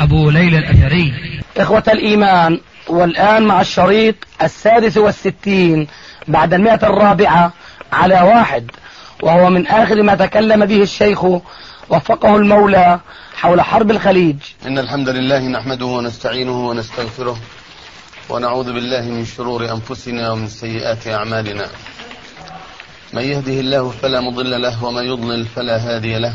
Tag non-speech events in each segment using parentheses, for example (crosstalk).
أبو ليلى الأثري. إخوة الإيمان والآن مع الشريط السادس والستين بعد المئة الرابعة على واحد وهو من آخر ما تكلم به الشيخ وفقه المولى حول حرب الخليج. إن الحمد لله نحمده ونستعينه ونستغفره ونعوذ بالله من شرور أنفسنا ومن سيئات أعمالنا. من يهده الله فلا مضل له ومن يضلل فلا هادي له.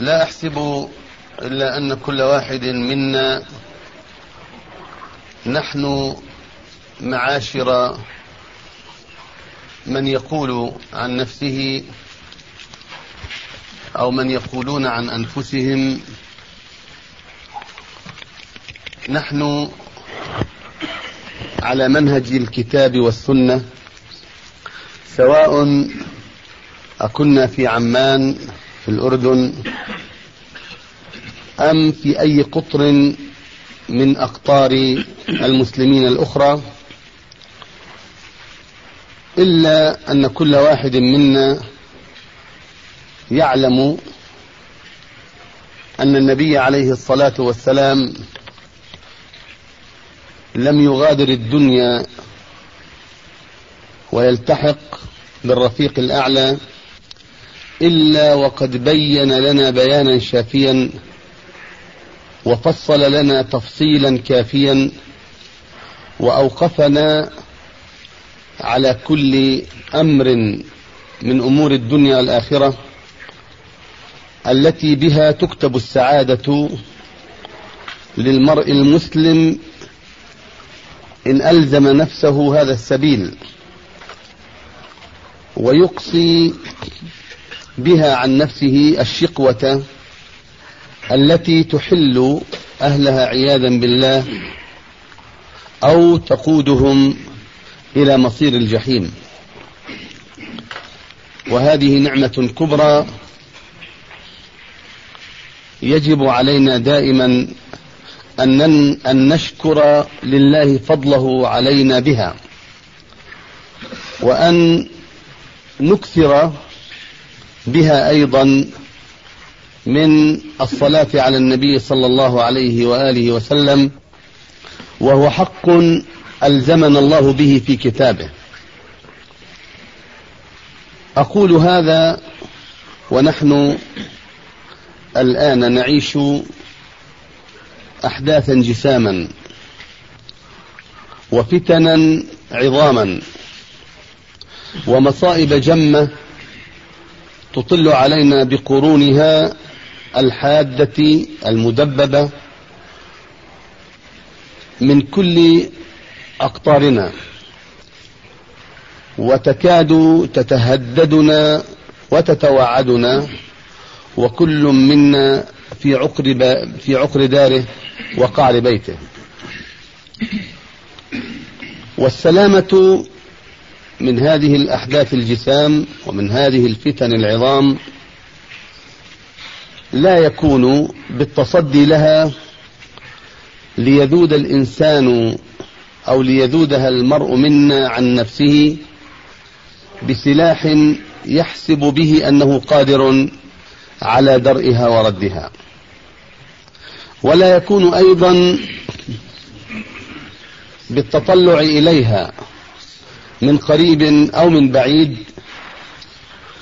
لا أحسب إلا أن كل واحد منا نحن معاشر من يقول عن نفسه أو من يقولون عن أنفسهم. نحن على منهج الكتاب والسنة سواء أكنا في عمان في الأردن أم في أي قطر من أقطار المسلمين الأخرى؟ إلا أن كل واحد منا يعلم أن النبي عليه الصلاة والسلام لم يغادر الدنيا ويلتحق بالرفيق الأعلى إلا وقد بين لنا بيانا شافيا وفصل لنا تفصيلا كافيا وأوقفنا على كل أمر من أمور الدنيا والآخرة التي بها تكتب السعادة للمرء المسلم إن ألزم نفسه هذا السبيل ويقصي بها عن نفسه الشقوة التي تحل أهلها عياذا بالله أو تقودهم إلى مصير الجحيم. وهذه نعمة كبرى يجب علينا دائما أن نشكر لله فضله علينا بها وأن نكثر بها أيضا من الصلاة على النبي صلى الله عليه وآله وسلم وهو حق ألزمنا الله به في كتابه. أقول هذا ونحن الآن نعيش أحداثا جساما وفتنا عظاما ومصائب جمة تطل علينا بقرونها الحادة المدببة من كل أقطارنا. وتكاد تتهددنا وتتوعدنا وكل منا في عقر في عقر داره وقعر بيته. والسلامة من هذه الأحداث الجسام ومن هذه الفتن العظام لا يكون بالتصدي لها ليذود الإنسان أو ليذودها المرء منا عن نفسه بسلاح يحسب به أنه قادر على درئها وردها. ولا يكون أيضا بالتطلع إليها من قريب أو من بعيد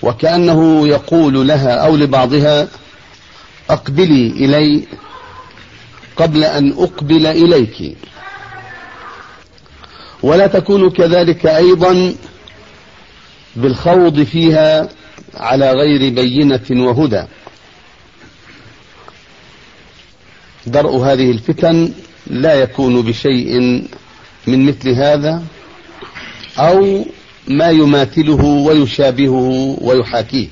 وكأنه يقول لها أو لبعضها أقبلي إلي قبل أن أقبل إليك. ولا تكون كذلك أيضا بالخوض فيها على غير بينة وهدى. درء هذه الفتن لا يكون بشيء من مثل هذا. أو ما يماثله ويشابهه ويحاكيه.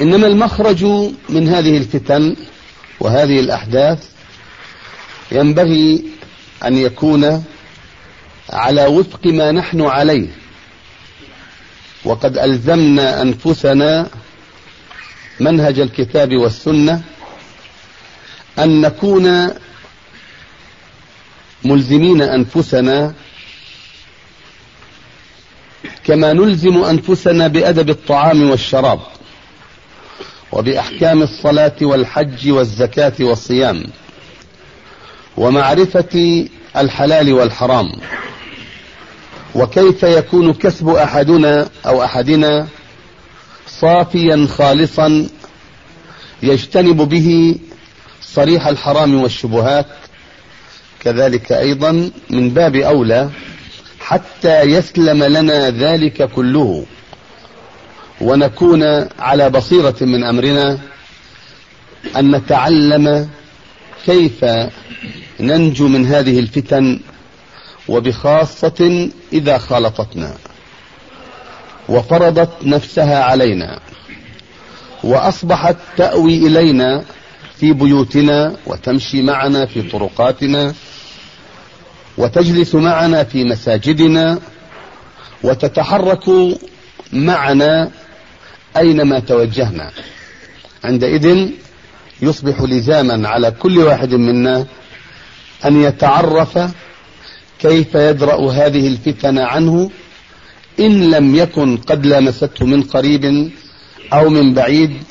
إنما المخرج من هذه الفتن وهذه الأحداث ينبغي أن يكون على وفق ما نحن عليه. وقد ألزمنا أنفسنا منهج الكتاب والسنة أن نكون ملزمين أنفسنا كما نلزم أنفسنا بأدب الطعام والشراب وبأحكام الصلاة والحج والزكاة والصيام ومعرفة الحلال والحرام وكيف يكون كسب أحدنا أو أحدنا صافيا خالصا يجتنب به صريح الحرام والشبهات كذلك أيضا من باب أولى حتى يسلم لنا ذلك كله. ونكون على بصيرة من أمرنا أن نتعلم كيف ننجو من هذه الفتن وبخاصة إذا خالطتنا وفرضت نفسها علينا وأصبحت تأوي إلينا في بيوتنا وتمشي معنا في طرقاتنا وتجلس معنا في مساجدنا وتتحرك معنا أينما توجهنا. عندئذ يصبح لزاما على كل واحد منا أن يتعرف كيف يدرأ هذه الفتن عنه إن لم يكن قد لامسته من قريب أو من بعيد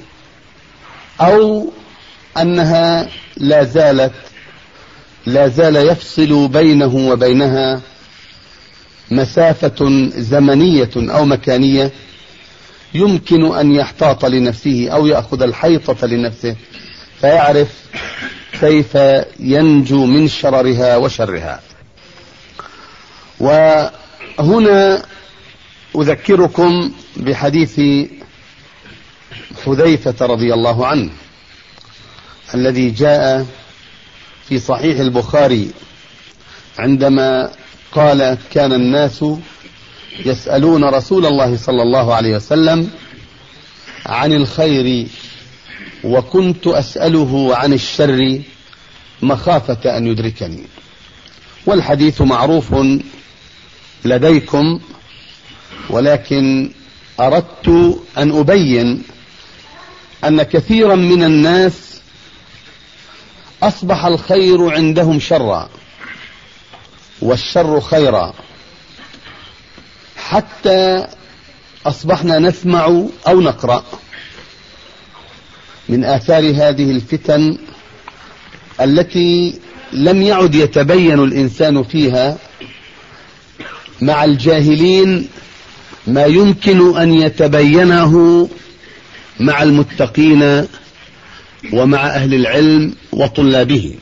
أو أنها لا زالت لا زال يفصل بينه وبينها مسافة زمنية أو مكانية يمكن أن يحتاط لنفسه أو يأخذ الحيطة لنفسه فيعرف كيف ينجو من شررها وشرها. وهنا أذكركم بحديث حذيفة رضي الله عنه الذي جاء في صحيح البخاري عندما قال كان الناس يسألون رسول الله صلى الله عليه وسلم عن الخير وكنت أسأله عن الشر مخافة أن يدركني. والحديث معروف لديكم ولكن أردت أن أبين أن كثيرا من الناس أصبح الخير عندهم شرا والشر خيرا. حتى أصبحنا نسمع أو نقرأ من آثار هذه الفتن التي لم يعد يتبين الإنسان فيها مع الجاهلين ما يمكن أن يتبينه مع المتقين ومع أهل العلم وطلابه.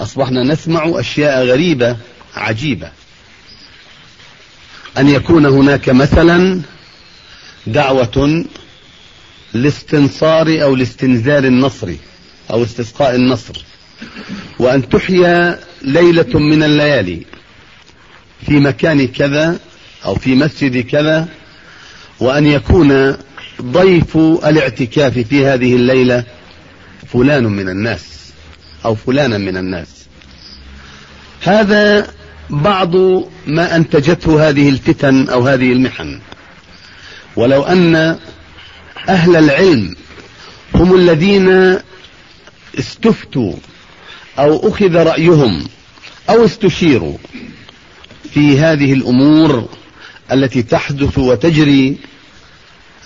أصبحنا نسمع أشياء غريبة عجيبة. أن يكون هناك مثلا دعوة لاستنصار أو لاستنزال النصر أو استسقاء النصر. وأن تحيا ليلة من الليالي في مكان كذا أو في مسجد كذا وأن يكون ضيف الاعتكاف في هذه الليلة فلان من الناس أو فلانا من الناس. هذا بعض ما أنتجته هذه الفتن أو هذه المحن. ولو أن أهل العلم هم الذين استفتوا أو أخذ رأيهم أو استشيروا في هذه الأمور التي تحدث وتجري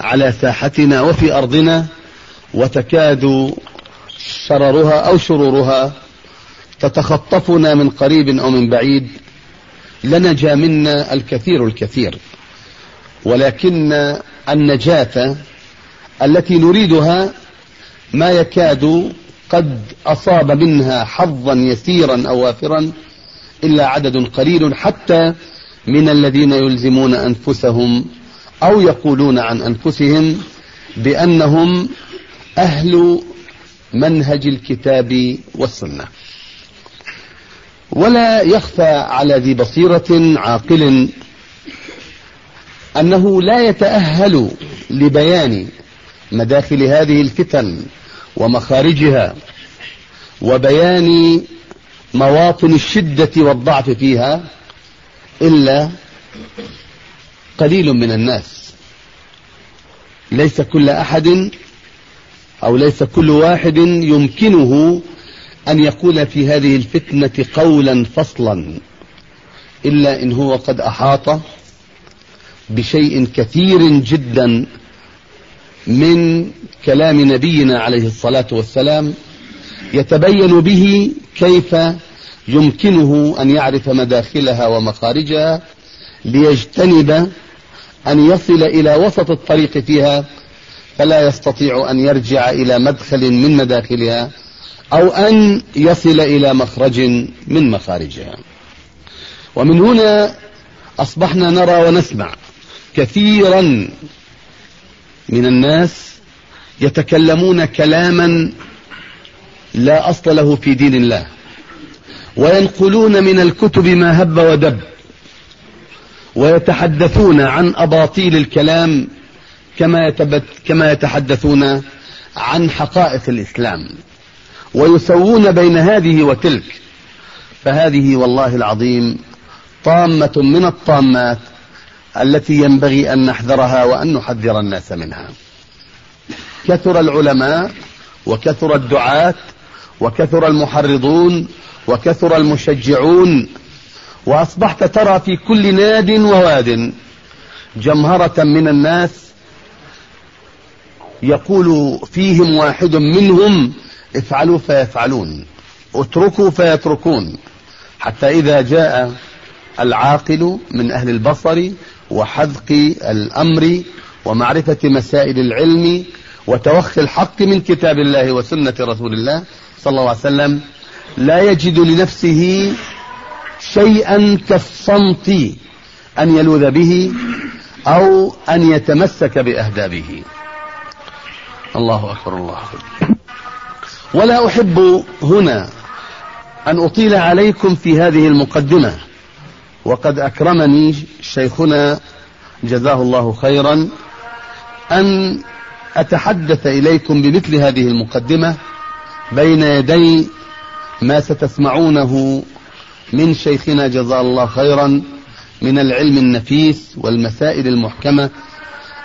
على ساحتنا وفي أرضنا وتكاد شررها أو شرورها تتخطفنا من قريب أو من بعيد لنجا منا الكثير الكثير. ولكن النجاة التي نريدها ما يكاد قد أصاب منها حظا يسيرا أو وافرا إلا عدد قليل حتى من الذين يلزمون أنفسهم أو يقولون عن أنفسهم بأنهم أهل منهج الكتاب والسنة. ولا يخفى على ذي بصيرة عاقل أنه لا يتأهل لبيان مداخل هذه الفتن ومخارجها وبيان مواطن الشدة والضعف فيها إلا قليل من الناس. ليس كل أحد أو ليس كل واحد يمكنه أن يقول في هذه الفتنة قولا فصلا إلا إن هو قد أحاط بشيء كثير جدا من كلام نبينا عليه الصلاة والسلام يتبين به كيف يمكنه أن يعرف مداخلها ومخارجها ليجتنب أن يصل إلى وسط الطريق فيها فلا يستطيع أن يرجع إلى مدخل من مداخلها أو أن يصل إلى مخرج من مخارجها. ومن هنا أصبحنا نرى ونسمع كثيرا من الناس يتكلمون كلاما لا أصل له في دين الله وينقلون من الكتب ما هب ودب ويتحدثون عن أباطيل الكلام كما, كما يتحدثون عن حقائق الإسلام ويسوون بين هذه وتلك. فهذه والله العظيم طامة من الطامات التي ينبغي أن نحذرها وأن نحذر الناس منها. كثر العلماء وكثر الدعاة وكثر المحرضون وكثر المشجعون وأصبحت ترى في كل ناد وواد جمهرة من الناس يقول فيهم واحد منهم افعلوا فيفعلون اتركوا فيتركون. حتى إذا جاء العاقل من أهل البصر وحذق الأمر ومعرفة مسائل العلم وتوخي الحق من كتاب الله وسنة رسول الله صلى الله عليه وسلم لا يجد لنفسه شيئا كالصمت أن يلوذ به أو أن يتمسك بأهدابه. الله أكبر الله أكبر. ولا أحب هنا أن أطيل عليكم في هذه المقدمة. وقد أكرمني شيخنا جزاه الله خيرا أن أتحدث إليكم بمثل هذه المقدمة بين يدي ما ستسمعونه من شيخنا جزاه الله خيرا من العلم النفيس والمسائل المحكمة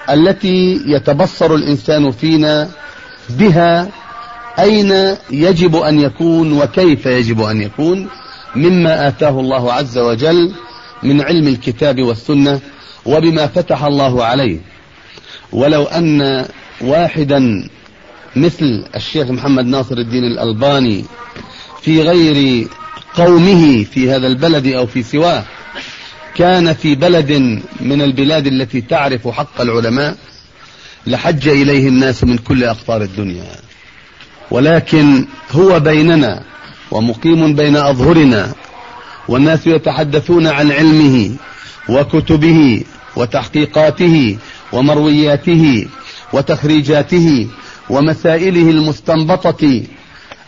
التي يتبصر الإنسان فينا بها أين يجب أن يكون وكيف يجب أن يكون مما آتاه الله عز وجل من علم الكتاب والسنة وبما فتح الله عليه. ولو أن واحدا مثل الشيخ محمد ناصر الدين الألباني في غير قومه في هذا البلد أو في سواه كان في بلد من البلاد التي تعرف حق العلماء لحج إليه الناس من كل أقطار الدنيا. ولكن هو بيننا ومقيم بين أظهرنا والناس يتحدثون عن علمه وكتبه وتحقيقاته ومروياته وتخريجاته ومسائله المستنبطة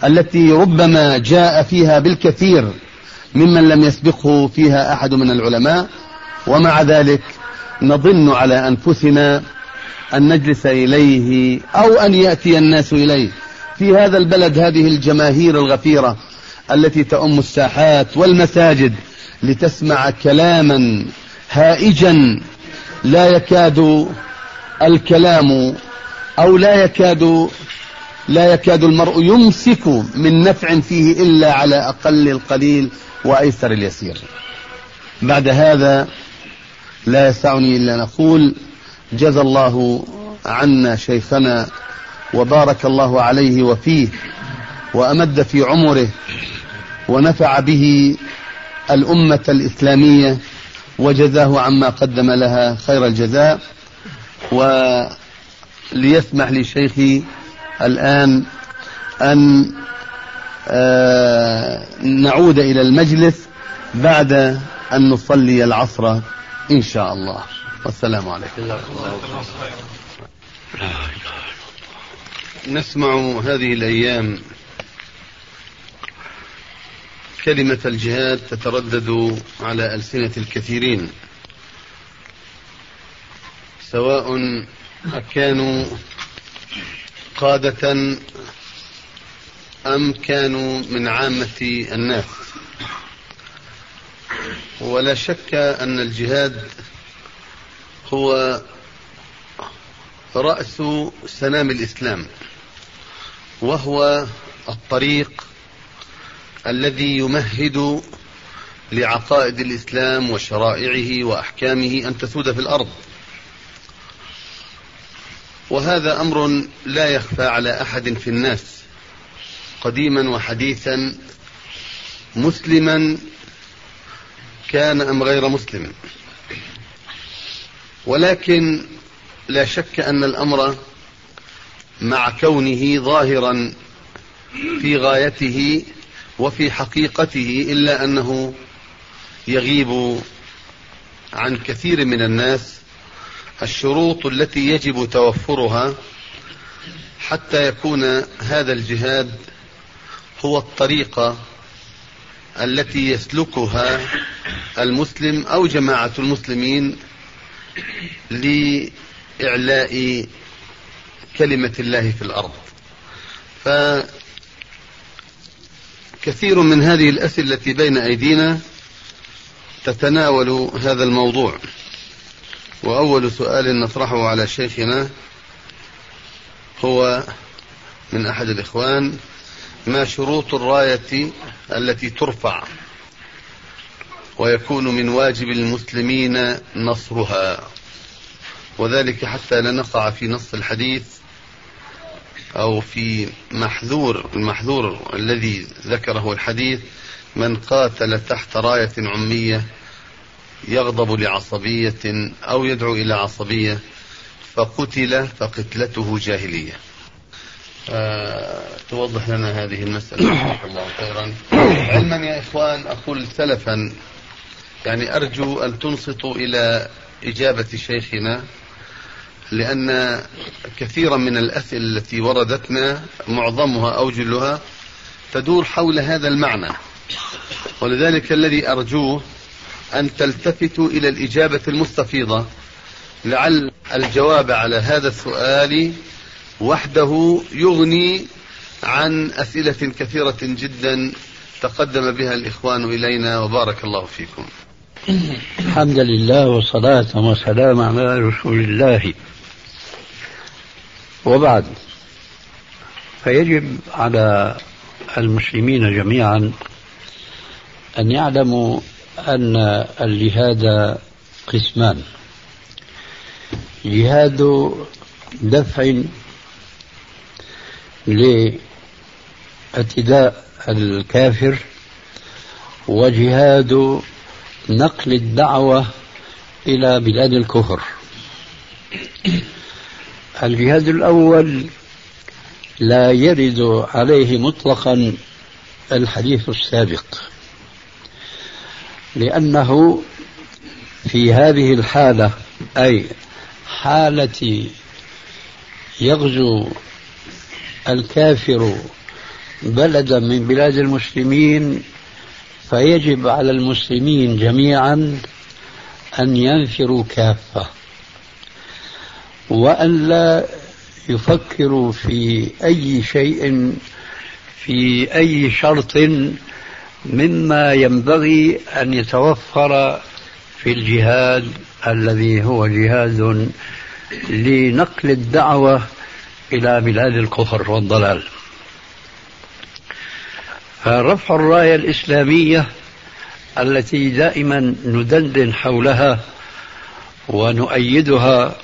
التي ربما جاء فيها بالكثير. ممن لم يسبقه فيها أحد من العلماء ومع ذلك نظن على أنفسنا أن نجلس إليه أو أن يأتي الناس إليه. في هذا البلد هذه الجماهير الغفيرة التي تؤم الساحات والمساجد لتسمع كلاما هائجا لا يكاد الكلام أو لا يكاد لا يكاد المرء يمسك من نفع فيه إلا على أقل القليل وأيسر اليسير. بعد هذا لا يسعني إلا نقول جزى الله عنا شيخنا وبارك الله عليه وفيه وأمد في عمره ونفع به الأمة الإسلامية وجزاه عما قدم لها خير الجزاء. وليسمح لي شيخي الآن أن نعود إلى المجلس بعد أن نصلي العصر إن شاء الله. والسلام عليكم. نسمع هذه الأيام كلمة الجهاد تتردد على ألسنة الكثيرين سواء كانوا قادة أم كانوا من عامة الناس؟ ولا شك أن الجهاد هو رأس سنام الإسلام وهو الطريق الذي يمهد لعقائد الإسلام وشرائعه وأحكامه أن تسود في الأرض. وهذا أمر لا يخفى على أحد في الناس. قديما وحديثا مسلما كان أم غير مسلم. ولكن لا شك أن الأمر مع كونه ظاهرا في غايته وفي حقيقته إلا أنه يغيب عن كثير من الناس الشروط التي يجب توفرها حتى يكون هذا الجهاد هو الطريقة التي يسلكها المسلم أو جماعة المسلمين لإعلاء كلمة الله في الأرض. فكثير من هذه الأسئلة التي بين أيدينا تتناول هذا الموضوع. وأول سؤال نطرحه على شيخنا هو من أحد الإخوان ما شروط الراية التي ترفع ويكون من واجب المسلمين نصرها. وذلك حتى لا نقع في نص الحديث أو في محذور المحذور الذي ذكره الحديث من قاتل تحت راية عمية يغضب لعصبية أو يدعو إلى عصبية فقتل فقتلته جاهلية. توضح لنا هذه المسألة. (coughs) جزاك الله خيرا. علما يا إخوان أقول سلفا يعني أرجو أن تنصتوا إلى إجابة شيخنا لأن كثيرا من الأسئلة التي وردتنا معظمها أو جلها تدور حول هذا المعنى. ولذلك الذي أرجوه أن تلتفتوا إلى الإجابة المستفيضة لعل الجواب على هذا السؤال وحده يغني عن أسئلة كثيرة جدا تقدم بها الإخوان إلينا وبارك الله فيكم. الحمد لله والصلاة والسلام على رسول الله. وبعد فيجب على المسلمين جميعا أن يعلموا أن الجهاد قسمان. جهاد دفع لاعتداء الكافر وجهاد نقل الدعوة إلى بلاد الكفر. الجهاد الأول لا يرد عليه مطلقا الحديث السابق لأنه في هذه الحالة أي حالة يغزو الكافر بلدا من بلاد المسلمين فيجب على المسلمين جميعا أن ينفروا كافة وأن لا يفكروا في أي شيء في أي شرط مما ينبغي أن يتوفر في الجهاد الذي هو جهاد لنقل الدعوة إلى بلاد الكفر والضلال. فرفع الراية الإسلامية التي دائما ندندن حولها ونؤيدها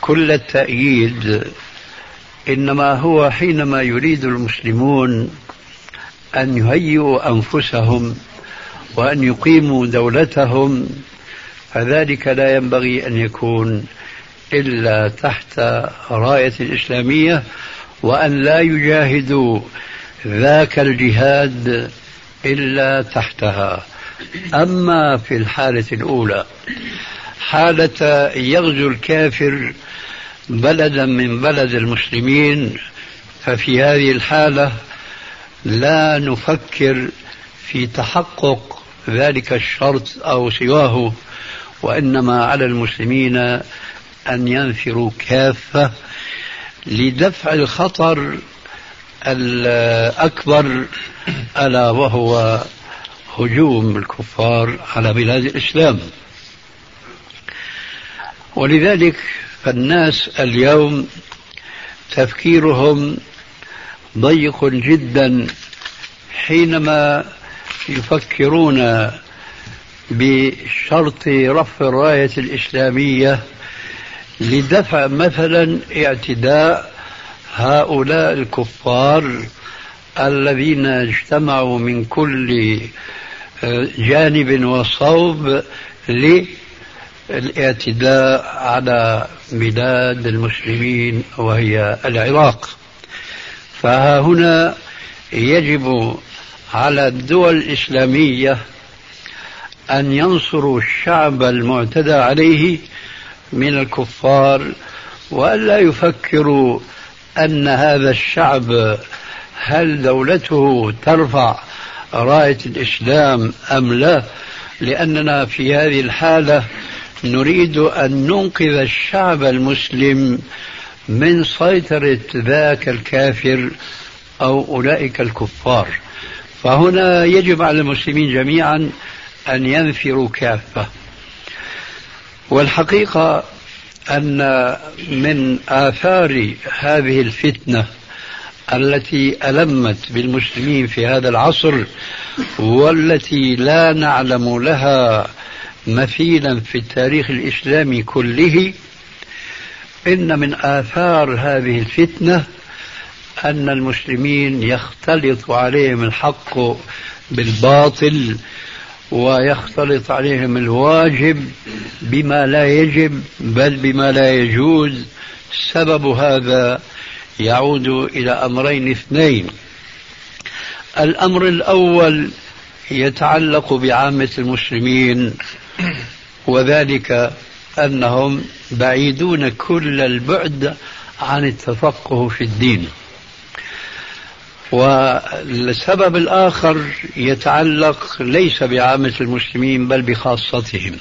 كل التأييد إنما هو حينما يريد المسلمون أن يهيئوا أنفسهم وأن يقيموا دولتهم فذلك لا ينبغي أن يكون إلا تحت راية الإسلامية وأن لا يجاهدوا ذاك الجهاد إلا تحتها. أما في الحالة الأولى حالة يغزو الكافر بلدا من بلد المسلمين ففي هذه الحالة لا نفكر في تحقق ذلك الشرط أو سواه وإنما على المسلمين أن ينفروا كافة لدفع الخطر الأكبر ألا وهو هجوم الكفار على بلاد الإسلام. ولذلك فالناس اليوم تفكيرهم ضيق جدا حينما يفكرون بشرط رفع الراية الإسلامية لدفع مثلا اعتداء هؤلاء الكفار الذين اجتمعوا من كل آه، جانب وصوب للاعتداء على بلاد المسلمين وهي العراق. فها هنا يجب على الدول الإسلامية أن ينصروا الشعب المعتدى عليه من الكفار وألا يفكروا أن هذا الشعب هل دولته ترفع راية الإسلام أم لا؟ لأننا في هذه الحالة نريد أن ننقذ الشعب المسلم من سيطرة ذاك الكافر أو أولئك الكفار. فهنا يجب على المسلمين جميعا أن ينفروا كافة. والحقيقة أن من آثار هذه الفتنة التي ألمت بالمسلمين في هذا العصر والتي لا نعلم لها مثيلا في التاريخ الإسلامي كله إن من آثار هذه الفتنة أن المسلمين يختلط عليهم الحق بالباطل ويختلط عليهم الواجب بما لا يجب بل بما لا يجوز. سبب هذا يعود إلى أمرين اثنين. الأمر الأول يتعلق بعامة المسلمين وذلك أنهم بعيدون كل البعد عن التفقه في الدين. والسبب الآخر يتعلق ليس بعامة المسلمين بل بخاصتهم.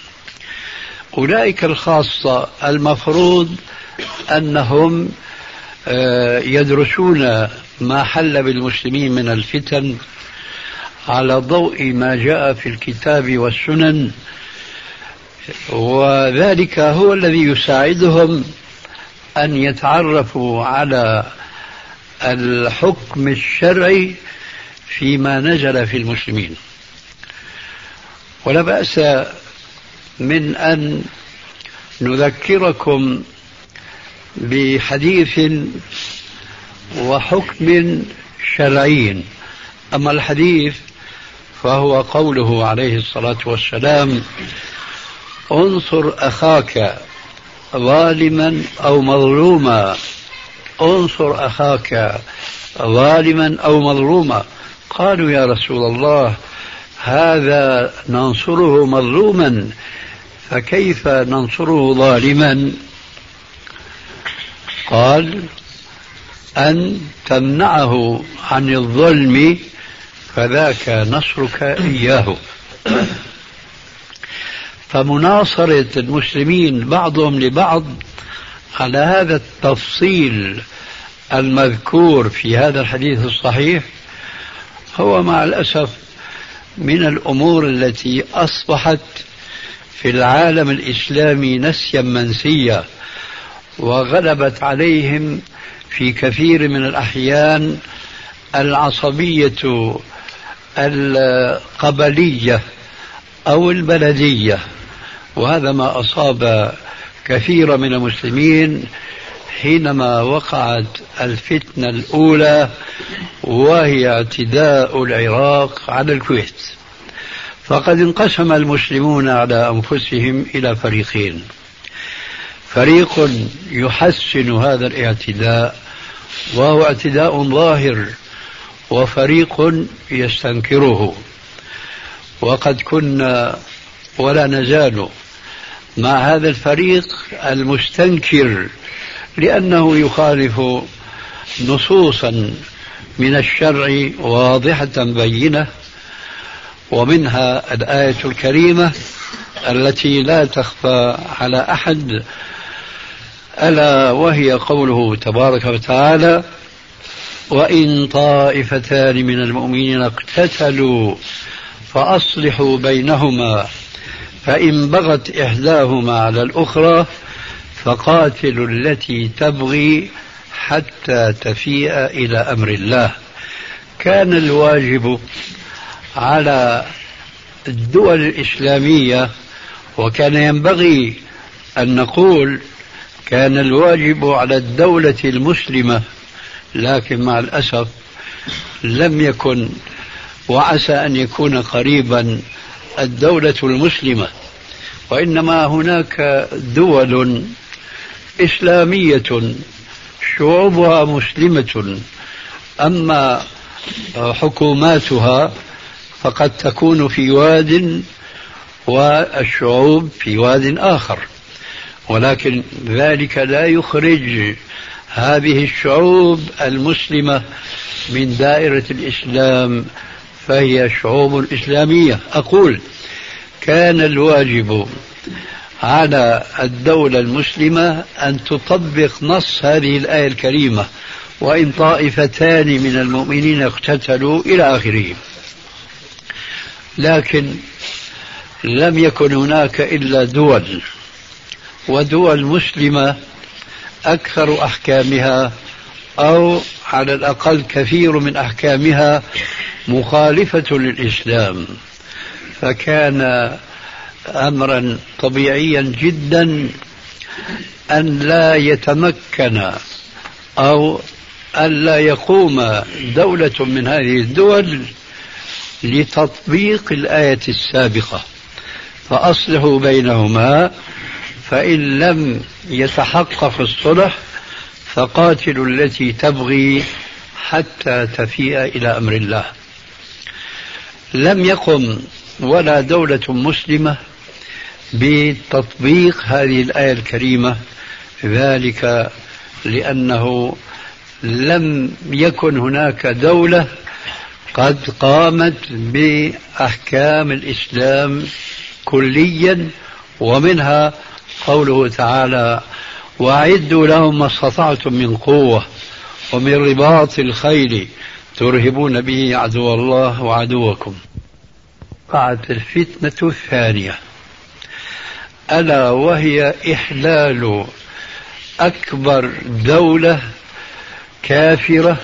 أولئك الخاصة المفروض أنهم آه، يدرسون ما حل بالمسلمين من الفتن على ضوء ما جاء في الكتاب والسنن وذلك هو الذي يساعدهم أن يتعرفوا على الحكم الشرعي فيما نزل في المسلمين. ولا بأس من أن نذكركم بحديث وحكم شرعي. أما الحديث فهو قوله عليه الصلاة والسلام انصر أخاك ظالما أو مظلوما انصر أخاك ظالما أو مظلوما. قالوا يا رسول الله هذا ننصره مظلوما فكيف ننصره ظالما؟ قال أن تمنعه عن الظلم فذاك نصرك إياه. فمناصرة المسلمين بعضهم لبعض على هذا التفصيل المذكور في هذا الحديث الصحيح هو مع الأسف من الأمور التي أصبحت في العالم الإسلامي نسيا منسيا وغلبت عليهم في كثير من الأحيان العصبية القبلية أو البلدية وهذا ما أصاب كثير من المسلمين حينما وقعت الفتنة الأولى وهي اعتداء العراق على الكويت. فقد انقسم المسلمون على أنفسهم إلى فريقين. فريق يحسن هذا الاعتداء وهو اعتداء ظاهر وفريق يستنكره وقد كنا ولا نزال مع هذا الفريق المستنكر لأنه يخالف نصوصا من الشرع واضحة بينة ومنها الآية الكريمة التي لا تخفى على أحد ألا وهي قوله تبارك وتعالى وإن طائفتان من المؤمنين اقتتلوا فأصلحوا بينهما فإن بغت إحداهما على الأخرى فقاتلوا التي تبغي حتى تفيء إلى أمر الله. كان الواجب على الدول الإسلامية وكان ينبغي أن نقول كان الواجب على الدولة المسلمة لكن مع الأسف لم يكن وعسى أن يكون قريبا الدولة المسلمة وإنما هناك دول إسلامية شعوبها مسلمة أما حكوماتها فقد تكون في واد والشعوب في واد آخر. ولكن ذلك لا يخرج هذه الشعوب المسلمة من دائرة الإسلام فهي شعوب إسلامية. أقول كان الواجب على الدولة المسلمة أن تطبق نص هذه الآية الكريمة وإن طائفتان من المؤمنين اقتتلوا إلى آخره. لكن لم يكن هناك إلا دول ودول مسلمة أكثر أحكامها أو على الأقل كثير من أحكامها مخالفة للإسلام. فكان أمرا طبيعيا جدا أن لا يتمكن أو أن لا يقوم دولة من هذه الدول لتطبيق الآية السابقة. فأصلحوا بينهما فإن لم يتحقق الصلح فقاتلوا التي تبغي حتى تفيء إلى أمر الله. لم يقم ولا دولة مسلمة بتطبيق هذه الآية الكريمة ذلك لأنه لم يكن هناك دولة قد قامت بأحكام الإسلام كليا ومنها قوله تعالى وأعدوا لهم ما استطعتم من قوة ومن رباط الخيل ترهبون به عدو الله وعدوكم. وقعت الفتنة الثانية. ألا وهي إحلال أكبر دولة كافرة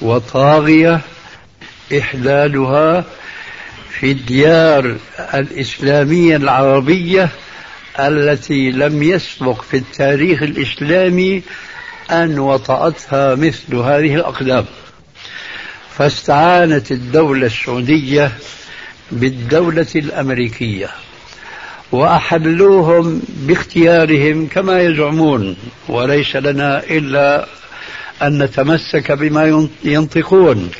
وطاغية إحلالها في الديار الإسلامية العربية التي لم يسبق في التاريخ الإسلامي أن وطأتها مثل هذه الأقدام. فاستعانت الدولة السعودية بالدولة الأمريكية وأحلوهم باختيارهم كما يزعمون وليس لنا إلا أن نتمسك بما ينطقون.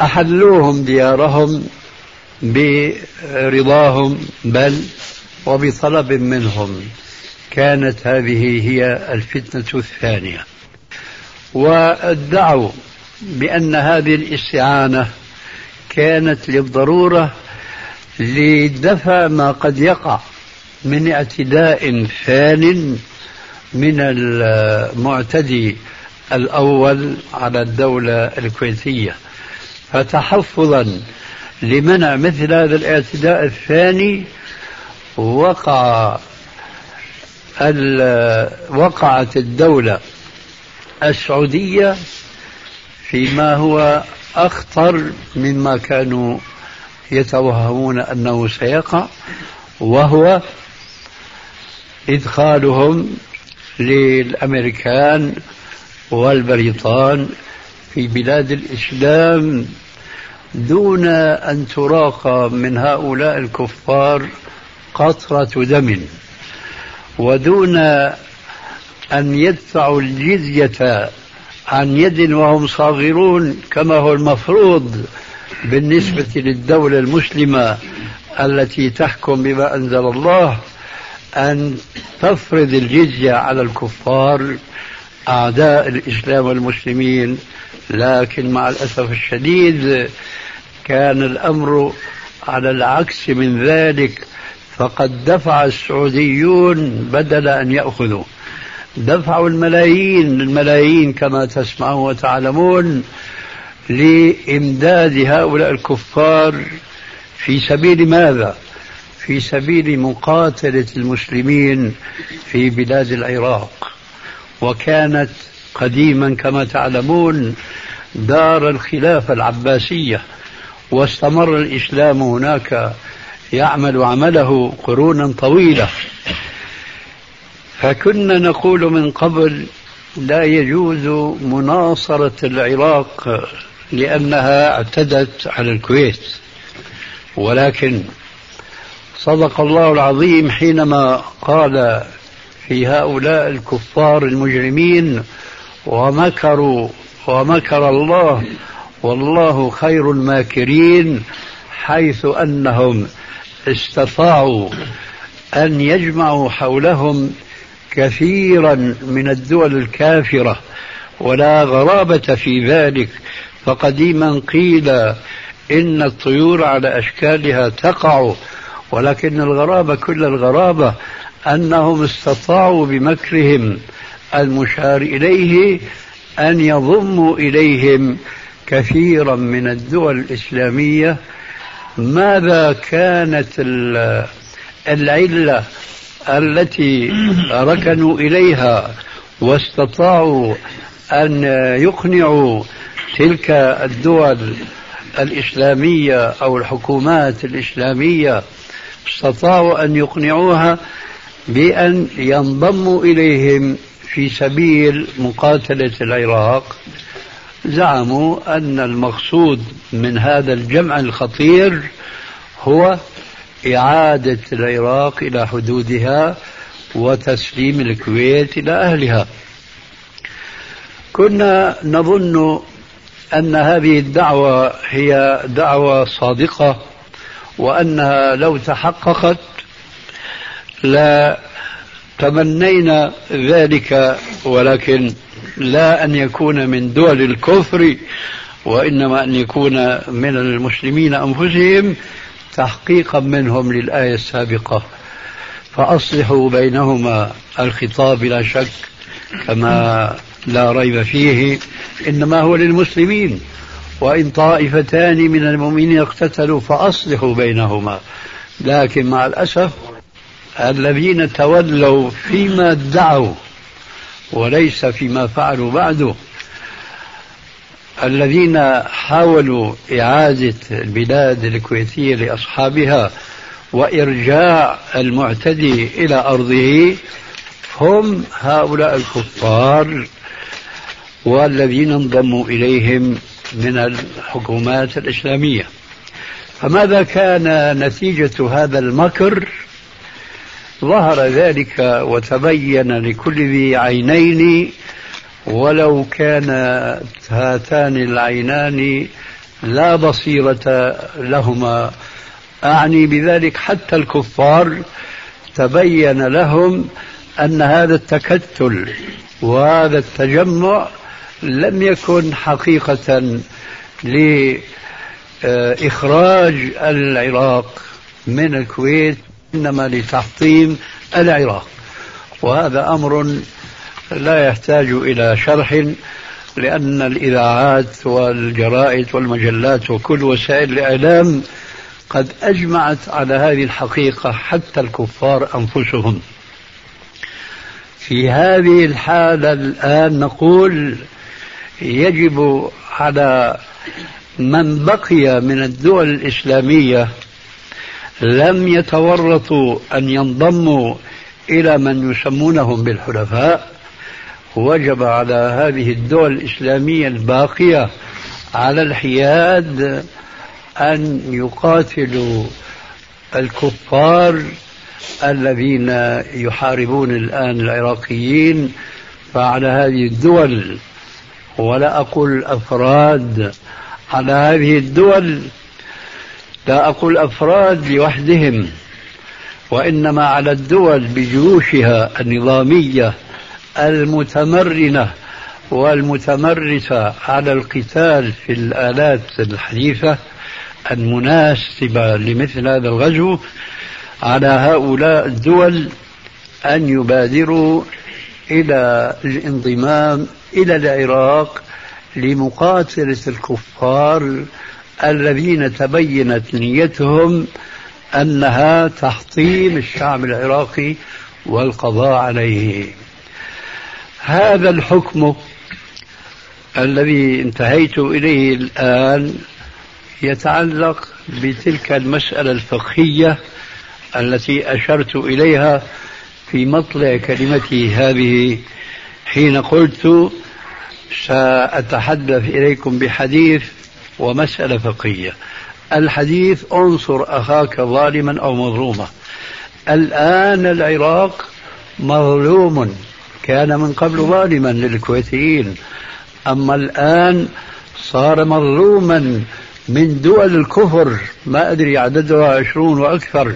أحلوهم ديارهم برضاهم بل وبطلب منهم كانت هذه هي الفتنة الثانية. وادعوا بأن هذه الاستعانة كانت للضرورة لدفع ما قد يقع من اعتداء ثان من المعتدي الأول على الدولة الكويتية. فتحفظا لمنع مثل هذا الاعتداء الثاني وقع وقعت الدولة السعودية فيما هو أخطر مما كانوا يتوهمون أنه سيقع وهو إدخالهم للأمريكان والبريطان في بلاد الإسلام دون أن تراق من هؤلاء الكفار قطرة دم ودون أن يدفعوا الجزية عن يد وهم صاغرون كما هو المفروض بالنسبة للدولة المسلمة التي تحكم بما أنزل الله أن تفرض الجزية على الكفار أعداء الإسلام والمسلمين. لكن مع الأسف الشديد كان الأمر على العكس من ذلك. فقد دفع السعوديون بدل أن يأخذوا دفعوا الملايين الملايين كما تسمعون وتعلمون لإمداد هؤلاء الكفار في سبيل ماذا؟ في سبيل مقاتلة المسلمين في بلاد العراق وكانت قديما كما تعلمون دار الخلافة العباسية واستمر الإسلام هناك يعمل عمله قرونا طويلة. فكنا نقول من قبل لا يجوز مناصرة العراق لأنها اعتدت على الكويت. ولكن صدق الله العظيم حينما قال في هؤلاء الكفار المجرمين ومكروا ومكر الله والله خير الماكرين حيث أنهم استطاعوا أن يجمعوا حولهم كثيرا من الدول الكافرة ولا غرابة في ذلك. فقديما قيل إن الطيور على أشكالها تقع ولكن الغرابة كل الغرابة أنهم استطاعوا بمكرهم المشار إليه أن يضموا إليهم كثيرا من الدول الإسلامية ماذا كانت العلة التي ركنوا إليها واستطاعوا أن يقنعوا تلك الدول الإسلامية أو الحكومات الإسلامية استطاعوا أن يقنعوها بأن ينضموا إليهم في سبيل مقاتلة العراق؟ زعموا أن المقصود من هذا الجمع الخطير هو إعادة العراق إلى حدودها وتسليم الكويت إلى أهلها. كنا نظن أن هذه الدعوة هي دعوة صادقة وأنها لو تحققت لا تمنينا ذلك ولكن لا أن يكون من دول الكفر وإنما أن يكون من المسلمين أنفسهم تحقيقا منهم للآية السابقة. فأصلحوا بينهما الخطاب لا شك كما لا ريب فيه إنما هو للمسلمين وإن طائفتان من المؤمنين اقتتلوا فأصلحوا بينهما. لكن مع الأسف الذين تولوا فيما ادعوا وليس فيما فعلوا بعده. الذين حاولوا إعادة البلاد الكويتية لأصحابها وإرجاع المعتدي إلى أرضه هم هؤلاء الكفار والذين انضموا إليهم من الحكومات الإسلامية. فماذا كان نتيجة هذا المكر؟ ظهر ذلك وتبين لكل ذي عينين ولو كانت هاتان العينان لا بصيرة لهما. أعني بذلك حتى الكفار تبين لهم أن هذا التكتل وهذا التجمع لم يكن حقيقة لإخراج العراق من الكويت إنما لتحطيم العراق. وهذا أمر لا يحتاج إلى شرح لأن الإذاعات والجرائد والمجلات وكل وسائل الإعلام قد أجمعت على هذه الحقيقة حتى الكفار أنفسهم. في هذه الحالة الآن نقول يجب على من بقي من الدول الإسلامية لم يتورطوا أن ينضموا إلى من يسمونهم بالحلفاء وجب على هذه الدول الإسلامية الباقية على الحياد أن يقاتلوا الكفار الذين يحاربون الآن العراقيين فعلى هذه الدول. ولا أقول أفراد على هذه الدول لا أقول أفراد لوحدهم وإنما على الدول بجيوشها النظامية المتمرنة والمتمرسة على القتال في الآلات الحديثة المناسبة لمثل هذا الغزو على هؤلاء الدول أن يبادروا إلى الانضمام إلى العراق لمقاتلة الكفار الذين تبينت نيتهم أنها تحطيم الشعب العراقي والقضاء عليه. هذا الحكم الذي انتهيت إليه الآن يتعلق بتلك المسألة الفقهية التي أشرت إليها في مطلع كلمتي هذه حين قلت سأتحدث إليكم بحديث ومسألة فقهية. الحديث انصر أخاك ظالما أو مظلوما. الآن العراق مظلوم. كان من قبل ظالما للكويتيين. أما الآن صار مظلوما من دول الكفر. ما أدري عددها عشرون وأكثر.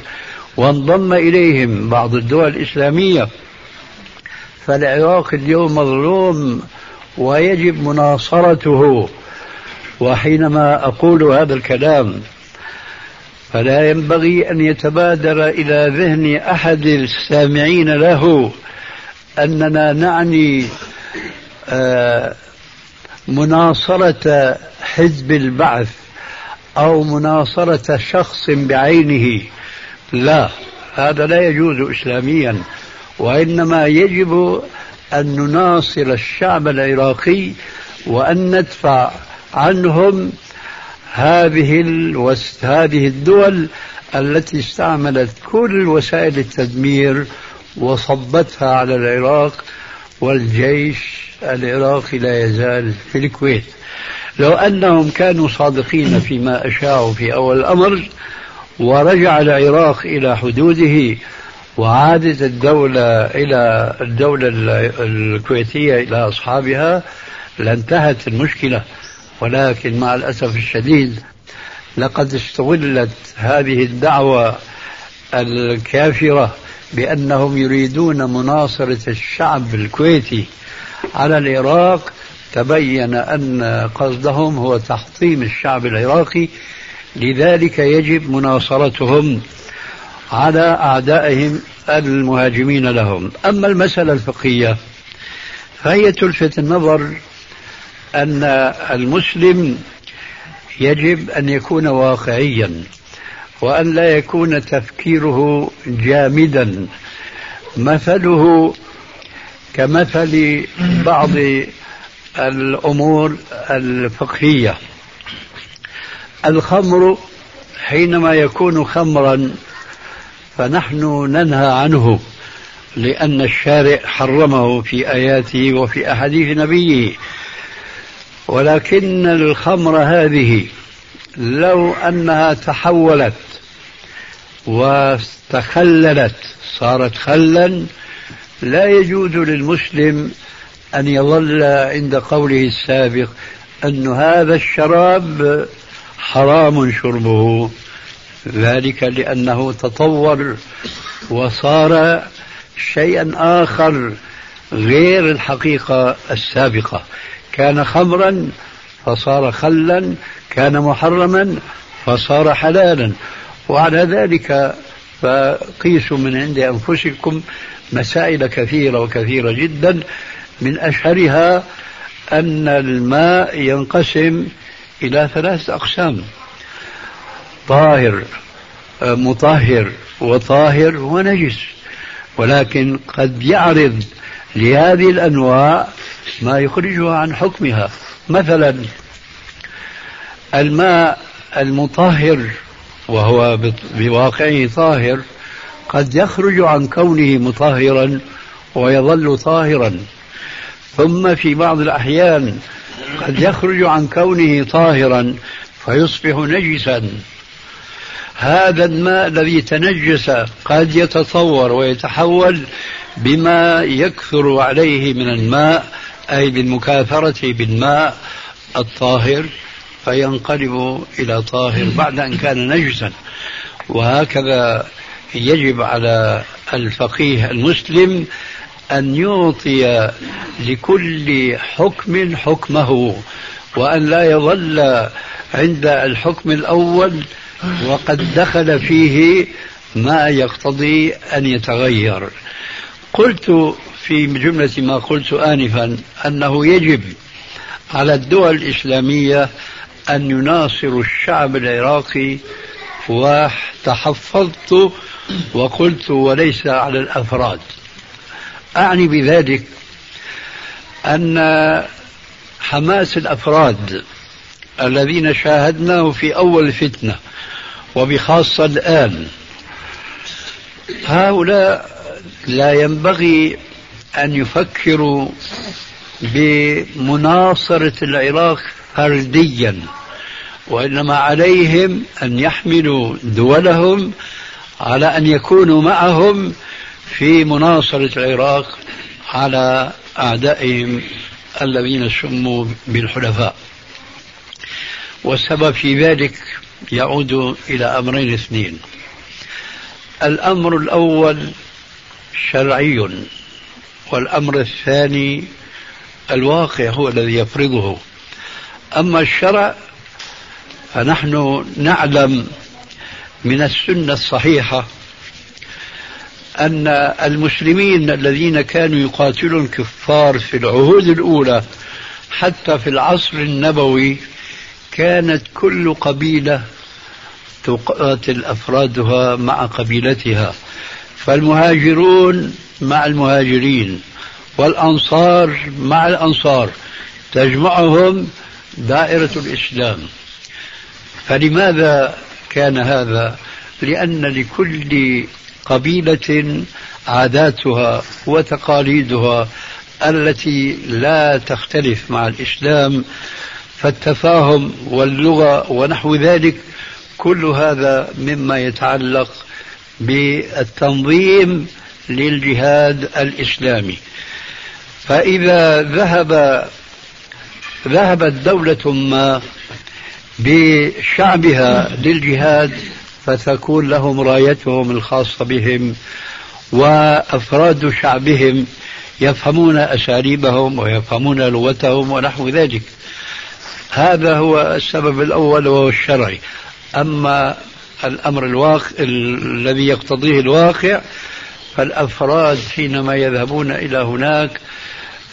وانضم إليهم بعض الدول الإسلامية. فالعراق اليوم مظلوم ويجب مناصرته. وحينما أقول هذا الكلام فلا ينبغي أن يتبادر إلى ذهن أحد السامعين له أننا نعني آه، مناصرة حزب البعث أو مناصرة شخص بعينه. لا هذا لا يجوز إسلاميا وإنما يجب أن نناصر الشعب العراقي وأن ندفع عنهم هذه هذه الدول التي استعملت كل وسائل التدمير وصبتها على العراق والجيش العراقي لا يزال في الكويت. لو أنهم كانوا صادقين فيما أشاعوا في أول الأمر ورجع العراق إلى حدوده وعادت الدولة إلى الدولة الكويتية إلى أصحابها لانتهت المشكلة. ولكن مع الأسف الشديد لقد استغلت هذه الدعوة الكافرة بأنهم يريدون مناصرة الشعب الكويتي على العراق. تبين أن قصدهم هو تحطيم الشعب العراقي. لذلك يجب مناصرتهم على أعدائهم المهاجمين لهم. أما المسألة الفقهية فهي تلفت النظر أن المسلم يجب أن يكون واقعيا وأن لا يكون تفكيره جامدا. مثله كمثل بعض الأمور الفقهية. الخمر حينما يكون خمرا فنحن ننهى عنه لأن الشارع حرمه في آياته وفي أحاديث نبيه. ولكن الخمر هذه لو أنها تحولت واستخللت صارت خلا لا يجوز للمسلم أن يظل عند قوله السابق أن هذا الشراب حرام شربه. ذلك لأنه تطور وصار شيئا آخر غير الحقيقة السابقة. كان خمرا فصار خلا كان محرما فصار حلالا. وعلى ذلك فقيسوا من عند أنفسكم مسائل كثيرة وكثيرة جدا. من أشهرها أن الماء ينقسم إلى ثلاث أقسام. طاهر مطهر وطاهر ونجس. ولكن قد يعرض لهذه الأنواع ما يخرجها عن حكمها. مثلا الماء المطهر وهو بواقعه طاهر قد يخرج عن كونه مطهرا ويظل طاهرا. ثم في بعض الأحيان قد يخرج عن كونه طاهرا فيصبح نجسا. هذا الماء الذي تنجس قد يتطور ويتحول بما يكثر عليه من الماء أي بالمكاثرة بالماء الطاهر فينقلب إلى طاهر بعد أن كان نجسا. وهكذا يجب على الفقيه المسلم أن يعطي لكل حكم حكمه وأن لا يظل عند الحكم الأول وقد دخل فيه ما يقتضي أن يتغير. قلت في جملة ما قلت آنفا أنه يجب على الدول الإسلامية أن يناصروا الشعب العراقي. وتحفظت وقلت وليس على الأفراد. أعني بذلك أن حماس الأفراد الذين شاهدناه في أول الفتنة وبخاصة الآن هؤلاء لا ينبغي أن يفكروا بمناصرة العراق فرديا وإنما عليهم أن يحملوا دولهم على أن يكونوا معهم في مناصرة العراق على أعدائهم الذين سموا بالحلفاء. والسبب في ذلك يعود إلى أمرين اثنين. الأمر الأول شرعي. والأمر الثاني الواقع هو الذي يفرضه. أما الشرع فنحن نعلم من السنة الصحيحة أن المسلمين الذين كانوا يقاتلون الكفار في العهود الأولى حتى في العصر النبوي كانت كل قبيلة تقاتل أفرادها مع قبيلتها. فالمهاجرون مع المهاجرين والأنصار مع الأنصار تجمعهم دائرة الإسلام فلماذا كان هذا؟ لأن لكل قبيلة عاداتها وتقاليدها التي لا تختلف مع الإسلام فالتفاهم واللغة ونحو ذلك كل هذا مما يتعلق بالتنظيم للجهاد الإسلامي. فإذا ذهب ذهبت دولة ما بشعبها للجهاد فتكون لهم رايتهم الخاصة بهم وأفراد شعبهم يفهمون أساليبهم ويفهمون لغتهم ونحو ذلك. هذا هو السبب الأول وهو الشرعي. أما الأمر الواقع الذي يقتضيه الواقع فالأفراد حينما يذهبون إلى هناك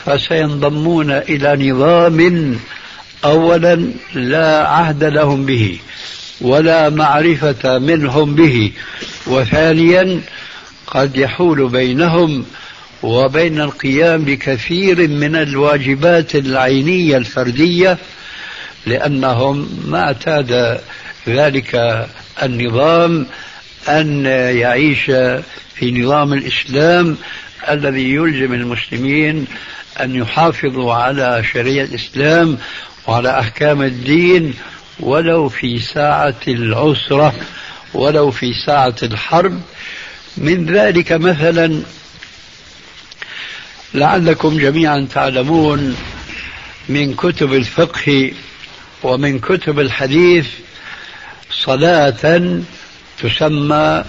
فسينضمون إلى نظام أولا لا عهد لهم به ولا معرفة منهم به وثانيا قد يحول بينهم وبين القيام بكثير من الواجبات العينية الفردية لأنهم ما اعتاد ذلك النظام أن يعيش في نظام الإسلام الذي يلزم المسلمين أن يحافظوا على شريعة الإسلام وعلى أحكام الدين ولو في ساعة العسرة ولو في ساعة الحرب. من ذلك مثلا لعلكم جميعا تعلمون من كتب الفقه ومن كتب الحديث صلاة تسمى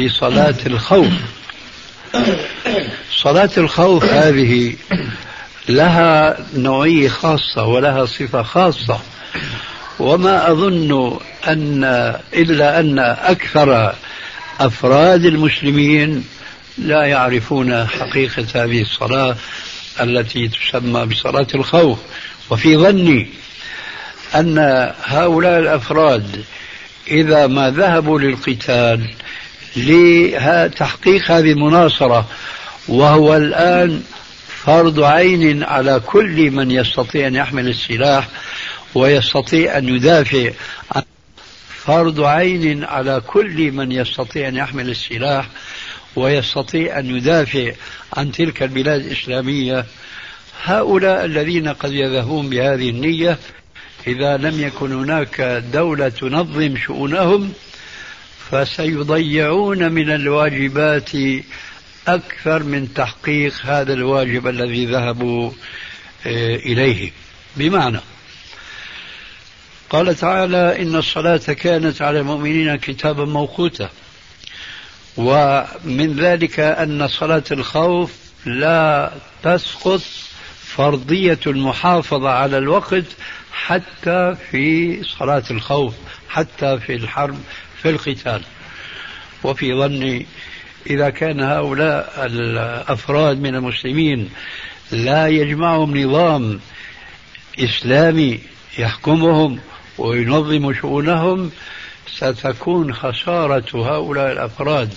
بصلاة الخوف. صلاة الخوف هذه لها نوعية خاصة ولها صفة خاصة. وما أظن أن إلا أن أكثر أفراد المسلمين لا يعرفون حقيقة هذه الصلاة التي تسمى بصلاة الخوف. وفي ظني أن هؤلاء الأفراد إذا ما ذهبوا للقتال لتحقيق هذه المناصرة وهو الآن فرض عين على كل من يستطيع أن يحمل السلاح ويستطيع أن يدافع. فرض عين على كل من يستطيع أن يحمل السلاح ويستطيع أن يدافع عن تلك البلاد الإسلامية. هؤلاء الذين قد يذهبون بهذه النية إذا لم يكن هناك دولة تنظم شؤونهم فسيضيعون من الواجبات أكثر من تحقيق هذا الواجب الذي ذهبوا آه، إليه. بمعنى قال تعالى إن الصلاة كانت على المؤمنين كتابا موقوتا. ومن ذلك أن صلاة الخوف لا تسقط فرضية المحافظة على الوقت حتى في صلاة الخوف حتى في الحرب في القتال. وفي ظني إذا كان هؤلاء الأفراد من المسلمين لا يجمعهم نظام إسلامي يحكمهم وينظم شؤونهم ستكون خسارة هؤلاء الأفراد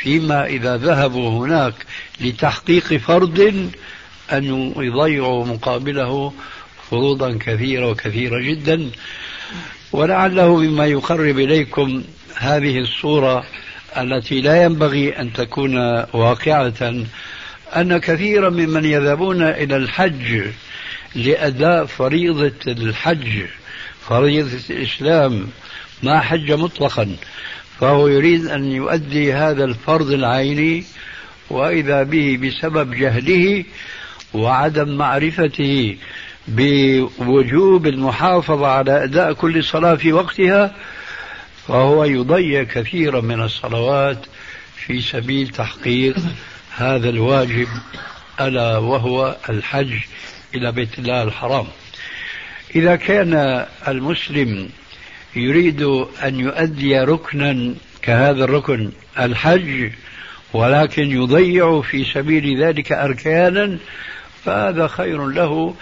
فيما إذا ذهبوا هناك لتحقيق فرض أن يضيعوا مقابله فروضا كثيرة وكثيرة جدا. ولعله مما يقرب إليكم هذه الصورة التي لا ينبغي أن تكون واقعة أن كثيرا ممن يذهبون إلى الحج لأداء فريضة الحج فريضة الإسلام ما حج مطلقا. فهو يريد أن يؤدي هذا الفرض العيني وإذا به بسبب جهله وعدم معرفته بوجوب المحافظة على أداء كل صلاة في وقتها فهو يضيع كثيرا من الصلوات في سبيل تحقيق هذا الواجب ألا وهو الحج إلى بيت الله الحرام. إذا كان المسلم يريد أن يؤدي ركنا كهذا الركن الحج ولكن يضيع في سبيل ذلك أركانا فهذا خير له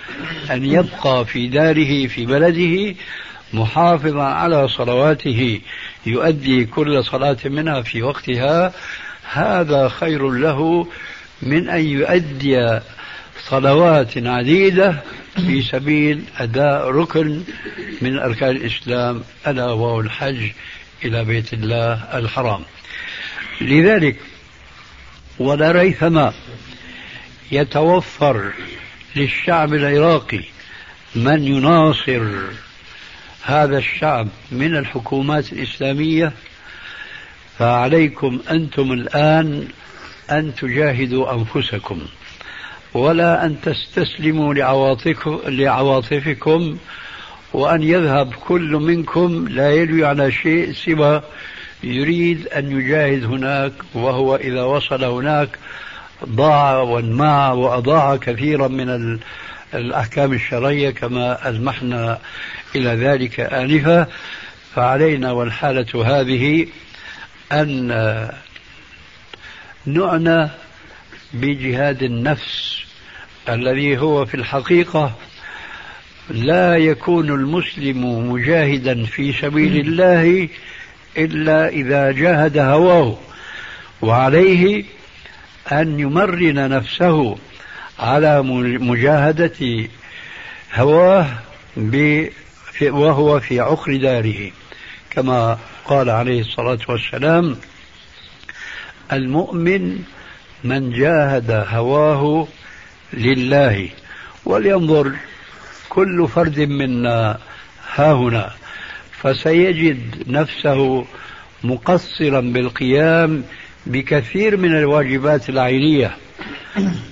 أن يبقى في داره في بلده محافظا على صلواته يؤدي كل صلاة منها في وقتها. هذا خير له من أن يؤدي صلوات عديدة في سبيل أداء ركن من أركان الإسلام ألا وهو الحج إلى بيت الله الحرام. لذلك ولا ريثما يتوفر للشعب العراقي من يناصر هذا الشعب من الحكومات الإسلامية فعليكم أنتم الآن أن تجاهدوا أنفسكم ولا أن تستسلموا لعواطفكم وأن يذهب كل منكم لا يلوي على شيء سوى يريد أن يجاهد هناك وهو إذا وصل هناك ضاع وانماع وأضاع كثيرا من الأحكام الشرعية كما ألمحنا إلى ذلك آنفا. فعلينا والحالة هذه أن نعنى بجهاد النفس الذي هو في الحقيقة لا يكون المسلم مجاهدا في سبيل الله إلا إذا جاهد هواه. وعليه أن يمرن نفسه على مجاهدة هواه وهو في عقر داره. كما قال عليه الصلاة والسلام المؤمن من جاهد هواه لله ولينظر كل فرد منا ها هنا فسيجد نفسه مقصرا بالقيام بكثير من الواجبات العينية.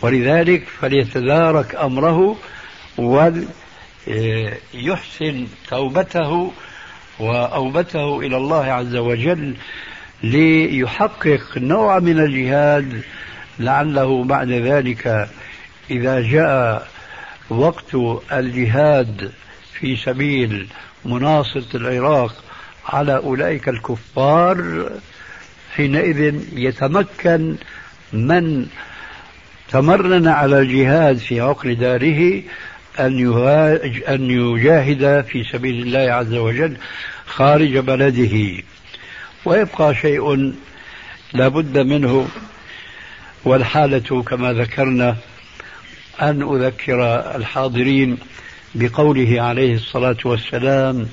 ولذلك فليتدارك أمره وليحسن توبته وأوبته إلى الله عز وجل ليحقق نوع من الجهاد لعله بعد ذلك إذا جاء وقت الجهاد في سبيل مناصرة العراق على أولئك الكفار حينئذ يتمكن من تمرن على الجهاد في عقل داره أن أن يجاهد في سبيل الله عز وجل خارج بلده. ويبقى شيء لا بد منه والحالة كما ذكرنا أن أذكر الحاضرين بقوله عليه الصلاة والسلام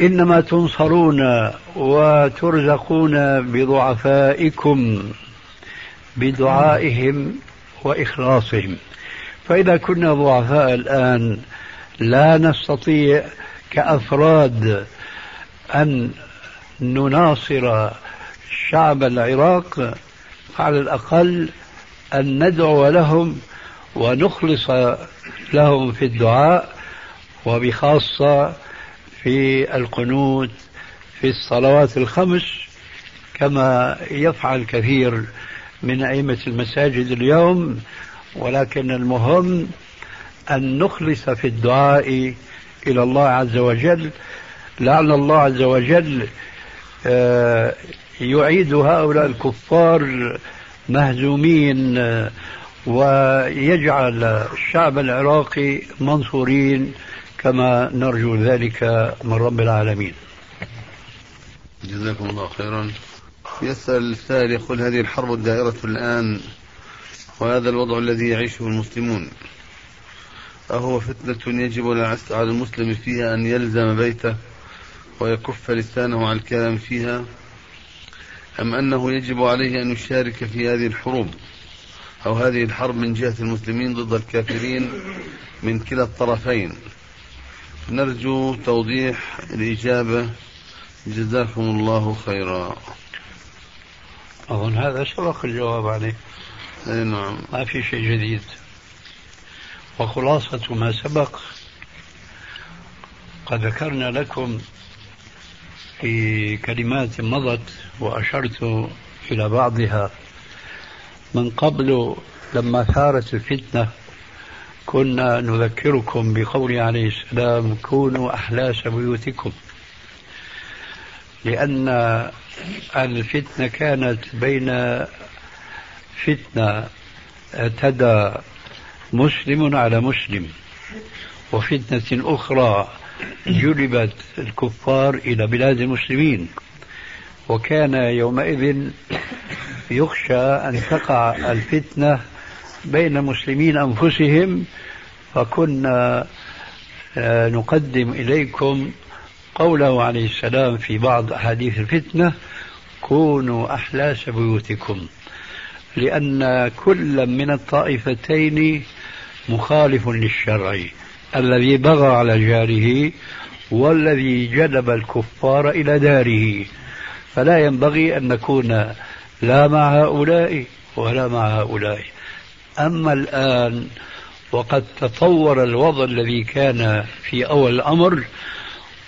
إنما تنصرون وترزقون بضعفائكم بدعائهم وإخلاصهم. فإذا كنا ضعفاء الآن لا نستطيع كأفراد أن نناصر شعب العراق على الأقل أن ندعو لهم ونخلص لهم في الدعاء وبخاصة في القنوت في الصلوات الخمس كما يفعل كثير من أئمة المساجد اليوم. ولكن المهم أن نخلص في الدعاء إلى الله عز وجل. لعل الله عز وجل آه، يعيد هؤلاء الكفار مهزومين آه، ويجعل الشعب العراقي منصورين. كما نرجو ذلك من رب العالمين. جزاكم الله خيرا. يسأل السائل يقول هذه الحرب الدائرة الآن وهذا الوضع الذي يعيشه المسلمون. أهو فتنة يجب على المسلم فيها أن يلزم بيته ويكف لسانه عن الكلام فيها أم أنه يجب عليه أن يشارك في هذه الحروب أو هذه الحرب من جهة المسلمين ضد الكافرين من كلا الطرفين؟ نرجو توضيح الإجابة. جزاكم الله خيرا. أظن هذا سبق الجواب عليه. أي نعم. ما في شيء جديد. وخلاصة ما سبق قد ذكرنا لكم في كلمات مضت وأشرت إلى بعضها من قبل لما ثارت الفتنة. كنا نذكركم بقول عليه السلام كونوا أحلاس بيوتكم. لأن الفتنة كانت بين فتنة اعتدى مسلم على مسلم وفتنة أخرى جلبت الكفار إلى بلاد المسلمين. وكان يومئذ يخشى أن تقع الفتنة بين المسلمين أنفسهم فكنا آه، نقدم إليكم قوله عليه السلام في بعض أحاديث الفتنة كونوا أحلاس بيوتكم. لأن كل من الطائفتين مخالف للشرع الذي بغى على جاره والذي جلب الكفار إلى داره. فلا ينبغي أن نكون لا مع هؤلاء ولا مع هؤلاء. أما الآن وقد تطور الوضع الذي كان في أول الأمر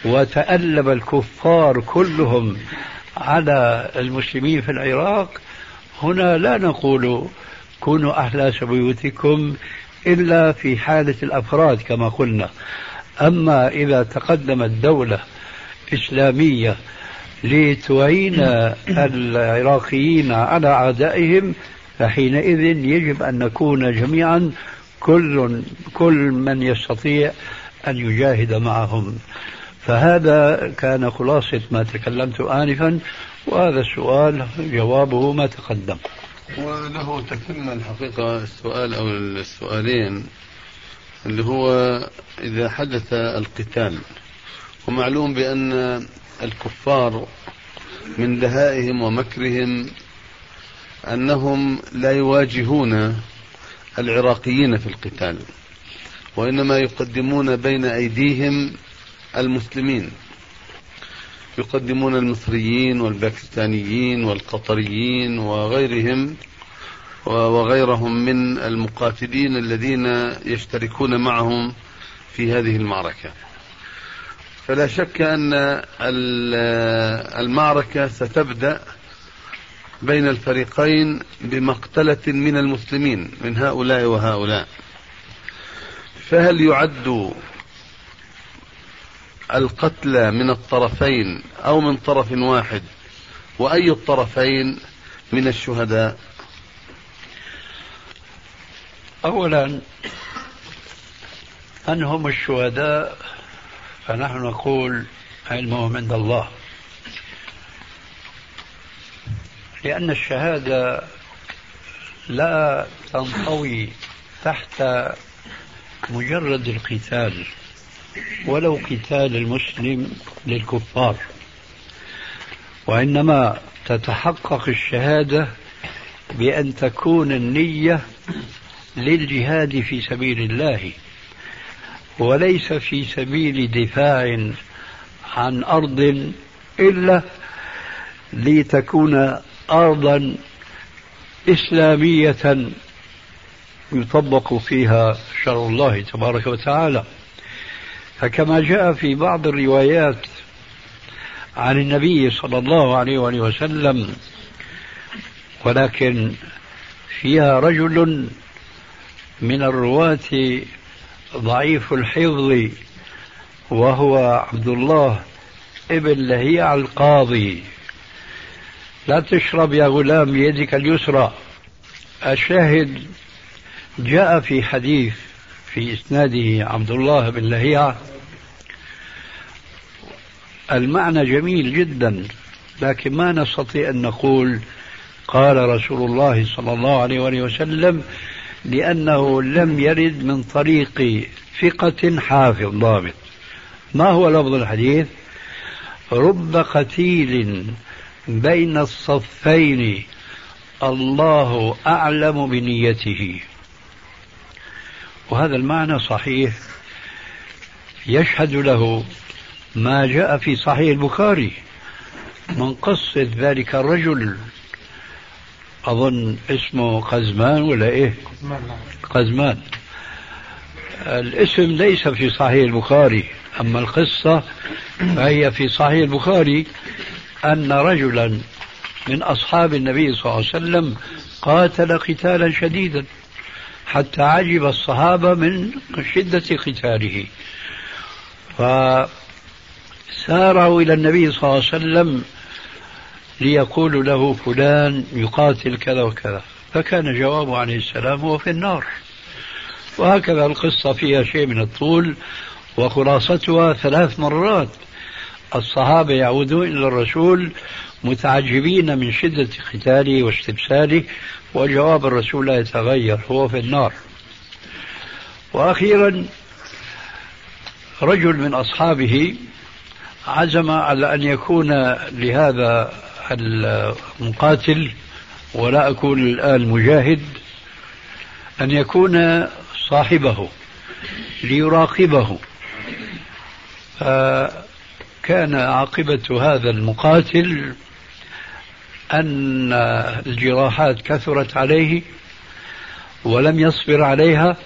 وتألب الكفار كلهم على المسلمين في العراق هنا لا نقول كونوا أحلاس بيوتكم إلا في حالة الأفراد كما قلنا. أما إذا تقدمت دولة إسلامية لتعين العراقيين على أعدائهم فحينئذ يجب أن نكون جميعا كل كل من يستطيع أن يجاهد معهم. فهذا كان خلاصة ما تكلمت آنفا وهذا السؤال جوابه ما تقدم. وله تتم الحقيقة السؤال أو السؤالين اللي هو إذا حدث القتال ومعلوم بأن الكفار من دهائهم ومكرهم أنهم لا يواجهون العراقيين في القتال وإنما يقدمون بين أيديهم المسلمين. يقدمون المصريين والباكستانيين والقطريين وغيرهم وغيرهم من المقاتلين الذين يشتركون معهم في هذه المعركة. فلا شك أن المعركة ستبدأ بين الفريقين بمقتلة من المسلمين من هؤلاء وهؤلاء. فهل يعد القتلى من الطرفين أو من طرف واحد؟ وأي الطرفين من الشهداء؟ أولا من هم الشهداء؟ فنحن نقول علمهم عند الله. لأن الشهادة لا تنطوي تحت مجرد القتال ولو قتال المسلم للكفار. وإنما تتحقق الشهادة بأن تكون النية للجهاد في سبيل الله وليس في سبيل دفاع عن أرض إلا لتكون أرضا إسلامية يطبق فيها شرع الله تبارك وتعالى. فكما جاء في بعض الروايات عن النبي صلى الله عليه وآله وسلم ولكن فيها رجل من الرواة ضعيف الحفظ وهو عبد الله ابن لهيع القاضي. لا تشرب يا غلام بيدك اليسرى. الشاهد جاء في حديث في إسناده عبد الله بن لهيع المعنى جميل جدا لكن ما نستطيع أن نقول قال رسول الله صلى الله عليه وسلم لأنه لم يرد من طريق ثقة حافظ ضابط. ما هو لفظ الحديث؟ رب قتيل بين الصفين. الله أعلم بنيته. وهذا المعنى صحيح. يشهد له ما جاء في صحيح البخاري. من قصة ذلك الرجل أظن اسمه قزمان ولا إيه؟ قزمان. الاسم ليس في صحيح البخاري أما القصة فهي في صحيح البخاري. أن رجلا من أصحاب النبي صلى الله عليه وسلم قاتل قتالا شديدا حتى عجب الصحابة من شدة قتاله. فسارعوا إلى النبي صلى الله عليه وسلم ليقولوا له فلان يقاتل كذا وكذا. فكان جوابه عليه السلام هو في النار. وهكذا القصة فيها شيء من الطول وخلاصتها ثلاث مرات. الصحابة يعودون إلى الرسول متعجبين من شدة قتاله واستبساله وجواب الرسول لا يتغير هو في النار. وأخيرا رجل من أصحابه عزم على أن يكون لهذا المقاتل ولا أكون الآن مجاهد أن يكون صاحبه ليراقبه. فكان عاقبة هذا المقاتل أن الجراحات كثرت عليه ولم يصبر عليها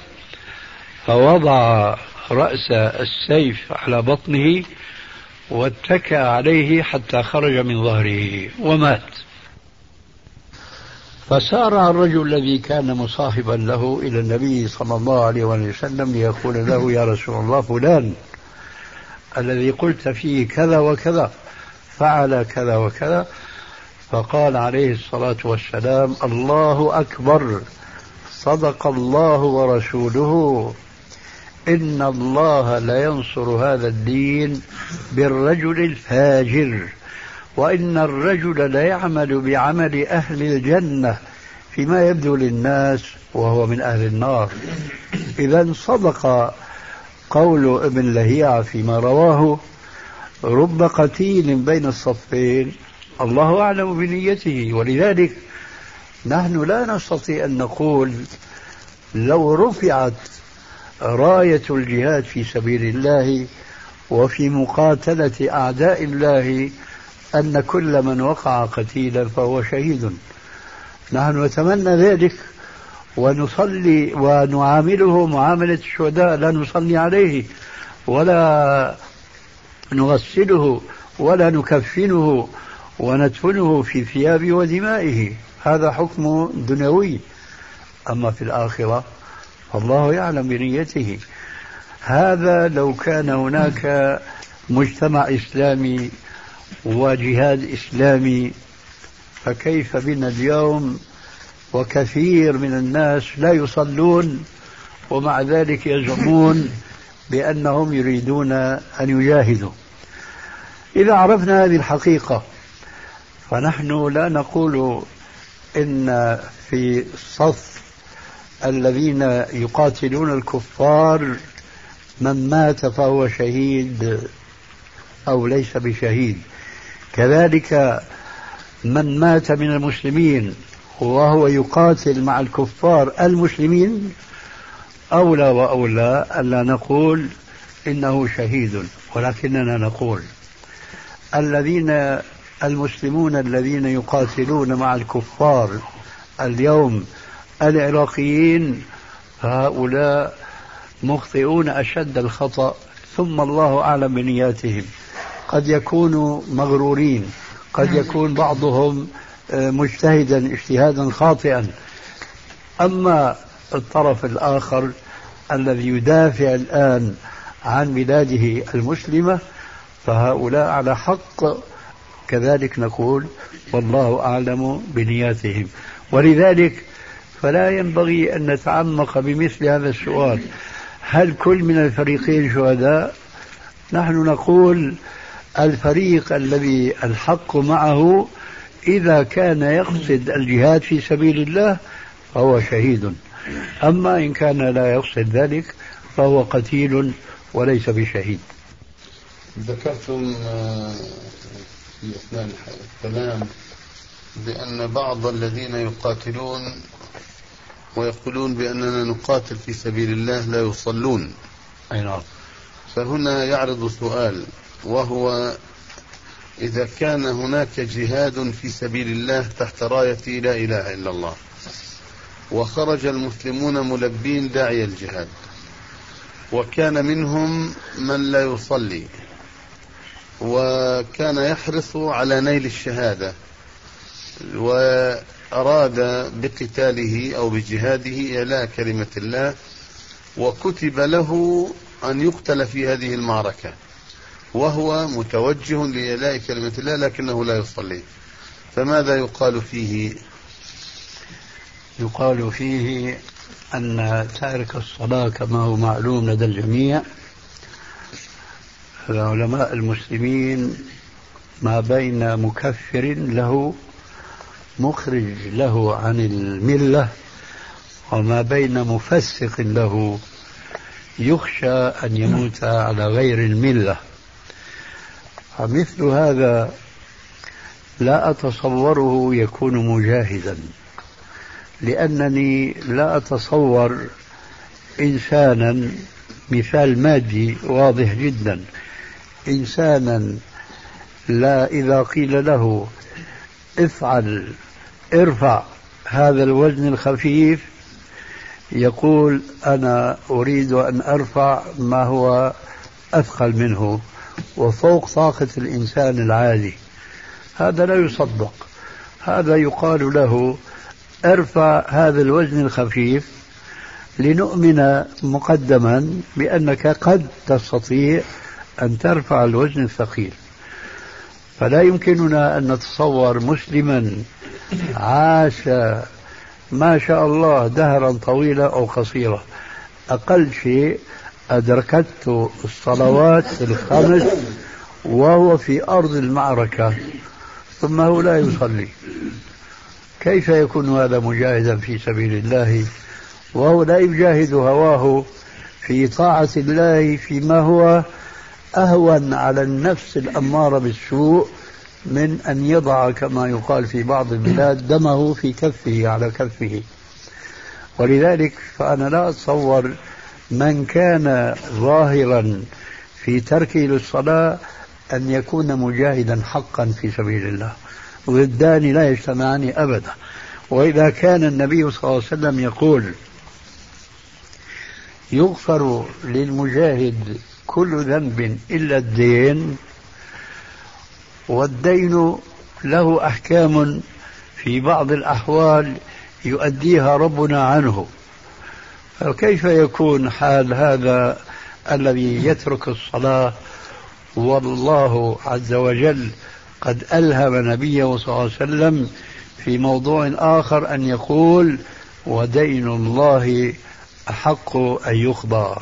فوضع رأس السيف على بطنه واتكى عليه حتى خرج من ظهره ومات. فسارع الرجل الذي كان مصاحبا له إلى النبي صلى الله عليه وسلم ليقول له يا رسول الله فلان الذي قلت فيه كذا وكذا فعل كذا وكذا فقال عليه الصلاة والسلام الله أكبر صدق الله ورسوله. إن الله لينصر هذا الدين بالرجل الفاجر وإن الرجل ليعمل بعمل أهل الجنة فيما يبدو للناس وهو من أهل النار. إذا صدق قول ابن لهيعة فيما رواه رب قتيل بين الصفين. الله أعلم بنيته. ولذلك نحن لا نستطيع أن نقول لو رفعت راية الجهاد في سبيل الله وفي مقاتلة أعداء الله أن كل من وقع قتيلا فهو شهيد. نحن نتمنى ذلك. ونصلي ونعامله معاملة الشهداء لا نصلي عليه ولا نغسله ولا نكفنه وندفنه في ثيابه ودمائه هذا حكم دنيوي. أما في الآخرة فالله يعلم بنيته. هذا لو كان هناك مجتمع إسلامي وجهاد إسلامي فكيف بنا اليوم وكثير من الناس لا يصلون ومع ذلك يزعمون بأنهم يريدون أن يجاهدوا. إذا عرفنا هذه الحقيقة فنحن لا نقول إن في صف الذين يقاتلون الكفار من مات فهو شهيد أو ليس بشهيد. كذلك من مات من المسلمين وهو يقاتل مع الكفار المسلمين أولى وأولى ألا نقول إنه شهيد ولكننا نقول الذين المسلمون الذين يقاتلون مع الكفار اليوم العراقيين هؤلاء مخطئون أشد الخطأ ثم الله أعلم بنياتهم. قد يكونوا مغرورين قد يكون بعضهم مجتهدا اجتهادا خاطئا. أما الطرف الآخر الذي يدافع الآن عن بلاده المسلمة فهؤلاء على حق. كذلك نقول والله أعلم بنياتهم. ولذلك فلا ينبغي أن نتعمق بمثل هذا السؤال. هل كل من الفريقين شهداء؟ نحن نقول الفريق الذي الحق معه إذا كان يقصد الجهاد في سبيل الله فهو شهيد. أما إن كان لا يقصد ذلك فهو قتيل وليس بشهيد. ذكرتم آه، في أثناء الكلام بأن بعض الذين يقاتلون ويقولون بأننا نقاتل في سبيل الله لا يصلون. أي نعم. فهنا يعرض سؤال وهو إذا كان هناك جهاد في سبيل الله تحت راية لا إله إلا الله. وخرج المسلمون ملبين داعي الجهاد. وكان منهم من لا يصلي. وكان يحرص على نيل الشهادة. وأراد بقتاله أو بجهاده إعلاء كلمة الله. وكتب له أن يقتل في هذه المعركة. وهو متوجه لإعلاء كلمة الله لكنه لا يصلي. فماذا يقال فيه؟ يقال فيه أن تارك الصلاة كما هو معلوم لدى الجميع. العلماء المسلمين ما بين مكفر له مخرج له عن الملة وما بين مفسق له. يخشى أن يموت على غير الملة. فمثل هذا لا أتصوره يكون مجاهدا لأنني لا أتصور إنسانا مثال مادي واضح جدا إنسانا لا إذا قيل له افعل ارفع هذا الوزن الخفيف يقول أنا أريد أن أرفع ما هو أثقل منه. وفوق طاقة الإنسان العادي هذا لا يصدق. هذا يقال له ارفع هذا الوزن الخفيف لنؤمن مقدما بأنك قد تستطيع أن ترفع الوزن الثقيل. فلا يمكننا أن نتصور مسلما عاش ما شاء الله دهرا طويلا أو قصيرا. أقل شيء أدركته الصلوات الخمس وهو في أرض المعركة ثم هو لا يصلي. كيف يكون هذا مجاهدا في سبيل الله؟ وهو لا يجاهد هواه في طاعة الله فيما هو أهون على النفس الأمارة بالسوء من أن يضع كما يقال في بعض البلاد دمه في كفه على كفه. ولذلك فأنا لا أتصور من كان ظاهرا في تركه للصلاة أن يكون مجاهدا حقا في سبيل الله. ضدان لا يجتمعان أبدا. وإذا كان النبي صلى الله عليه وسلم يقول يغفر للمجاهد كل ذنب إلا الدين والدين له أحكام في بعض الأحوال يؤديها ربنا عنه. فكيف يكون حال هذا الذي يترك الصلاة والله عز وجل قد ألهم نبيه صلى الله عليه وسلم في موضوع آخر أن يقول ودين الله أحق أن يقضى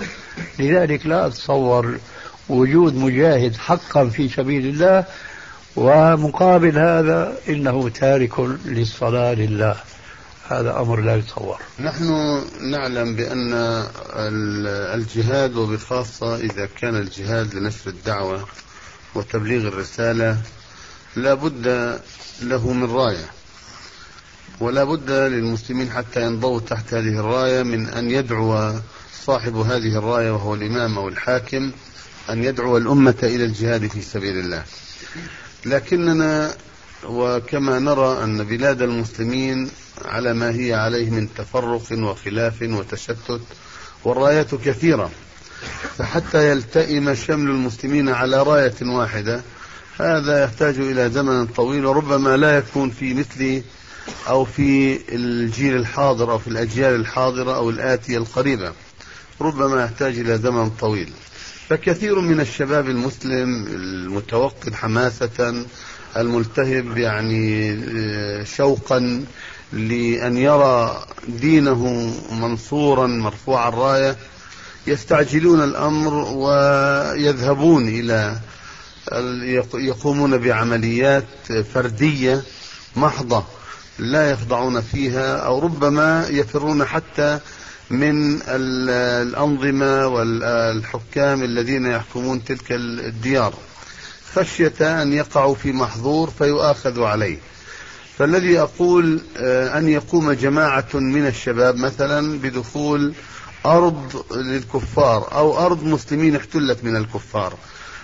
لذلك لا أتصور وجود مجاهد حقا في سبيل الله ومقابل هذا إنه تارك للصلاة لله. هذا أمر لا يتصور. نحن نعلم بأن الجهاد وبخاصة إذا كان الجهاد لنشر الدعوة وتبليغ الرسالة لا بد له من راية. ولا بد للمسلمين حتى ينضووا تحت هذه الراية من أن يدعو صاحب هذه الراية وهو الإمام أو الحاكم أن يدعو الأمة إلى الجهاد في سبيل الله. لكننا وكما نرى أن بلاد المسلمين على ما هي عليه من تفرق وخلاف وتشتت والرايات كثيرة. فحتى يلتئم شمل المسلمين على راية واحدة هذا يحتاج إلى زمن طويل وربما لا يكون في مثل أو في الجيل الحاضر أو في الأجيال الحاضرة أو الآتية القريبة. ربما يحتاج إلى زمن طويل. فكثير من الشباب المسلم المتوقد حماسة الملتهب يعني آه، شوقا لأن يرى دينه منصورا مرفوع الراية. يستعجلون الأمر ويذهبون إلى يقومون بعمليات فردية محضة لا يخضعون فيها أو ربما يفرون حتى من الأنظمة والحكام الذين يحكمون تلك الديار. خشية أن يقعوا في محظور فيؤاخذوا عليه. فالذي أقول آه، أن يقوم جماعة من الشباب مثلا بدخول أرض للكفار أو أرض مسلمين احتلت من الكفار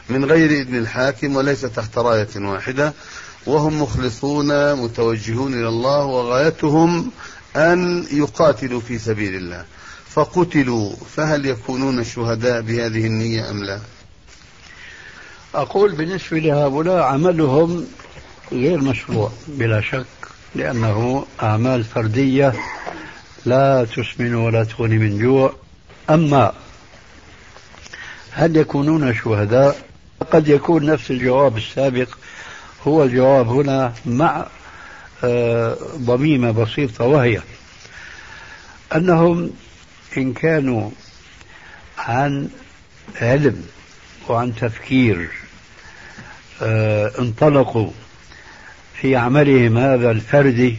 من غير إذن الحاكم وليس تحت راية واحدة وهم مخلصون متوجهون إلى الله وغايتهم أن يقاتلوا في سبيل الله. فقتلوا فهل يكونون شهداء بهذه النية أم لا؟ أقول بالنسبة لهؤلاء عملهم غير مشروع بلا شك لأنه أعمال فردية لا تسمن ولا تغني من جوع. أما هل يكونون شهداء؟ قد يكون نفس الجواب السابق. هو الجواب هنا مع آه، ضميمة بسيطة وهي أنهم إن كانوا عن علم وعن تفكير انطلقوا في عملهم هذا الفردي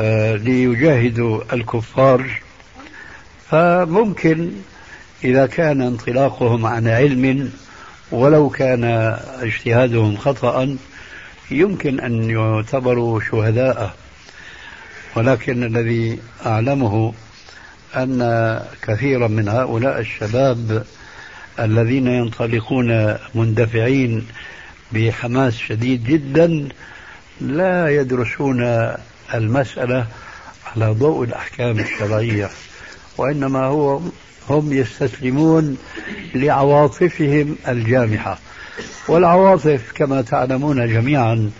آه، ليجاهدوا الكفار. فممكن إذا كان انطلاقهم عن علم ولو كان اجتهادهم خطأ يمكن أن يعتبروا شهداء. ولكن الذي أعلمه أن كثيرا من هؤلاء الشباب الذين ينطلقون مندفعين بحماس شديد جدا لا يدرسون المسألة على ضوء الأحكام الشرعية وإنما هو هم يستسلمون لعواطفهم الجامحة. والعواطف كما تعلمون جميعا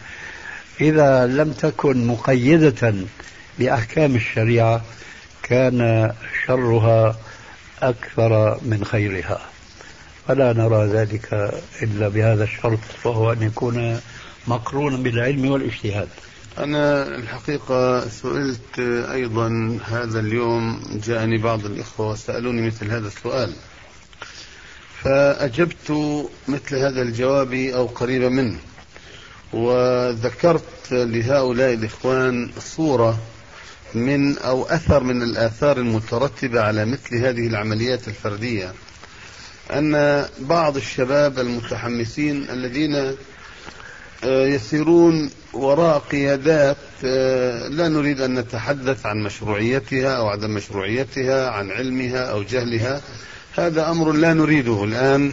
إذا لم تكن مقيدة بأحكام الشريعة كان شرها أكثر من خيرها. فلا نرى ذلك إلا بهذا الشرط وهو أن يكون مقرونا بالعلم والاجتهاد. أنا الحقيقة سئلت أيضا هذا اليوم جاءني بعض الإخوة وسألوني مثل هذا السؤال. فأجبت مثل هذا الجواب أو قريبا منه وذكرت لهؤلاء الإخوان صورة من أو أثر من الآثار المترتبة على مثل هذه العمليات الفردية. أن بعض الشباب المتحمسين الذين آه، يسيرون وراء قيادات آه، لا نريد أن نتحدث عن مشروعيتها أو عدم مشروعيتها عن علمها أو جهلها. هذا أمر لا نريده الآن.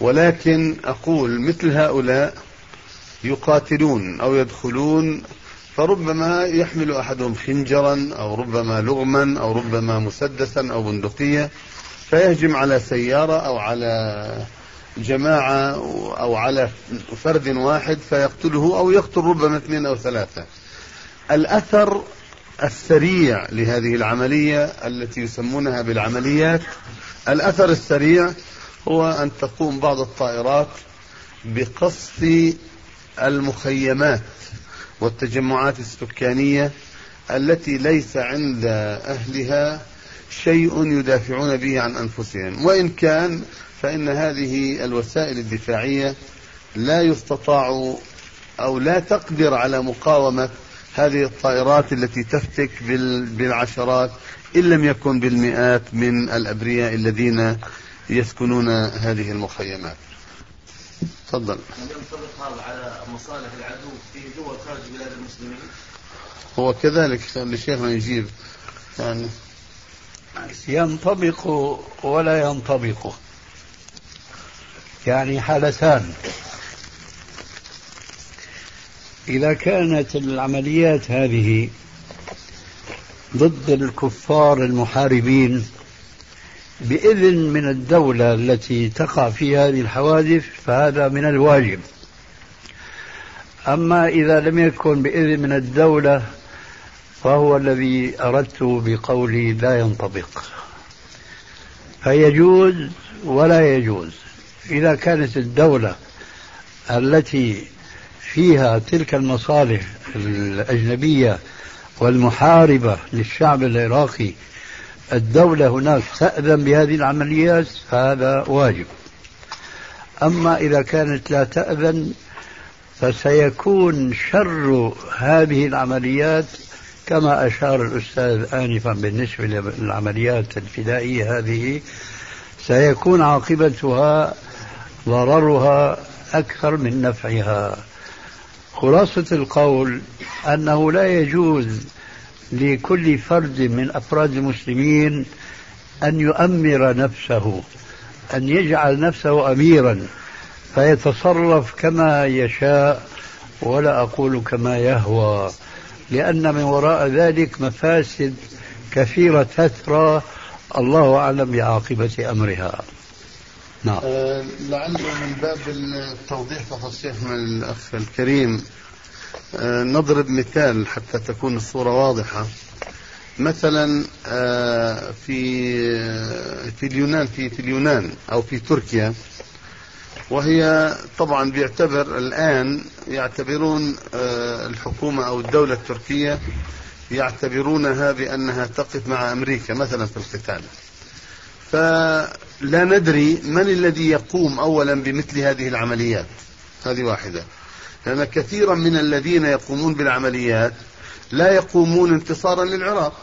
ولكن أقول مثل هؤلاء يقاتلون أو يدخلون فربما يحمل أحدهم خنجرا أو ربما لغما أو ربما مسدسا أو بندقية. فيهجم على سيارة أو على جماعة أو على فرد واحد فيقتله أو يقتل ربما اثنين أو ثلاثة. الأثر السريع لهذه العملية التي يسمونها بالعمليات الأثر السريع هو أن تقوم بعض الطائرات بقصف المخيمات والتجمعات السكانية التي ليس عند أهلها شيء يدافعون به عن أنفسهم. وإن كان فإن هذه الوسائل الدفاعية لا يستطاع أو لا تقدر على مقاومة هذه الطائرات التي تفتك بالعشرات إن لم يكن بالمئات من الأبرياء الذين يسكنون هذه المخيمات. تفضل. هل ينطبق هذا على مصالح العدو في دول خارج بلاد المسلمين؟ هو كذلك لشيخنا يجيب. يعني ينطبق ولا ينطبق. يعني حالتان. إذا كانت العمليات هذه ضد الكفار المحاربين بإذن من الدولة التي تقع في هذه الحوادث فهذا من الواجب. أما إذا لم يكن بإذن من الدولة فهو الذي أردت بقولي لا ينطبق. فيجوز ولا يجوز. إذا كانت الدولة التي فيها تلك المصالح الأجنبية والمحاربة للشعب العراقي الدولة هناك تأذن بهذه العمليات فهذا واجب. أما إذا كانت لا تأذن فسيكون شر هذه العمليات كما أشار الأستاذ آنفا بالنسبة للعمليات الفدائية هذه سيكون عاقبتها ضررها أكثر من نفعها. خلاصة القول أنه لا يجوز لكل فرد من أفراد المسلمين أن يؤمر نفسه أن يجعل نفسه أميرا فيتصرف كما يشاء ولا أقول كما يهوى. لأن من وراء ذلك مفاسد كثيرة تثرى. الله أعلم بعاقبة أمرها. نعم. أه لعله من باب التوضيح فقط شيخنا الأخ الكريم. أه نضرب مثال حتى تكون الصورة واضحة. مثلا أه في في اليونان في في اليونان أو في تركيا وهي طبعا بيعتبر الآن يعتبرون آه، الحكومة أو الدولة التركية يعتبرونها بأنها تقف مع أمريكا مثلا في القتال. فلا ندري من الذي يقوم أولا بمثل هذه العمليات. هذه واحدة. لأن كثيرا من الذين يقومون بالعمليات لا يقومون انتصارا للعراق.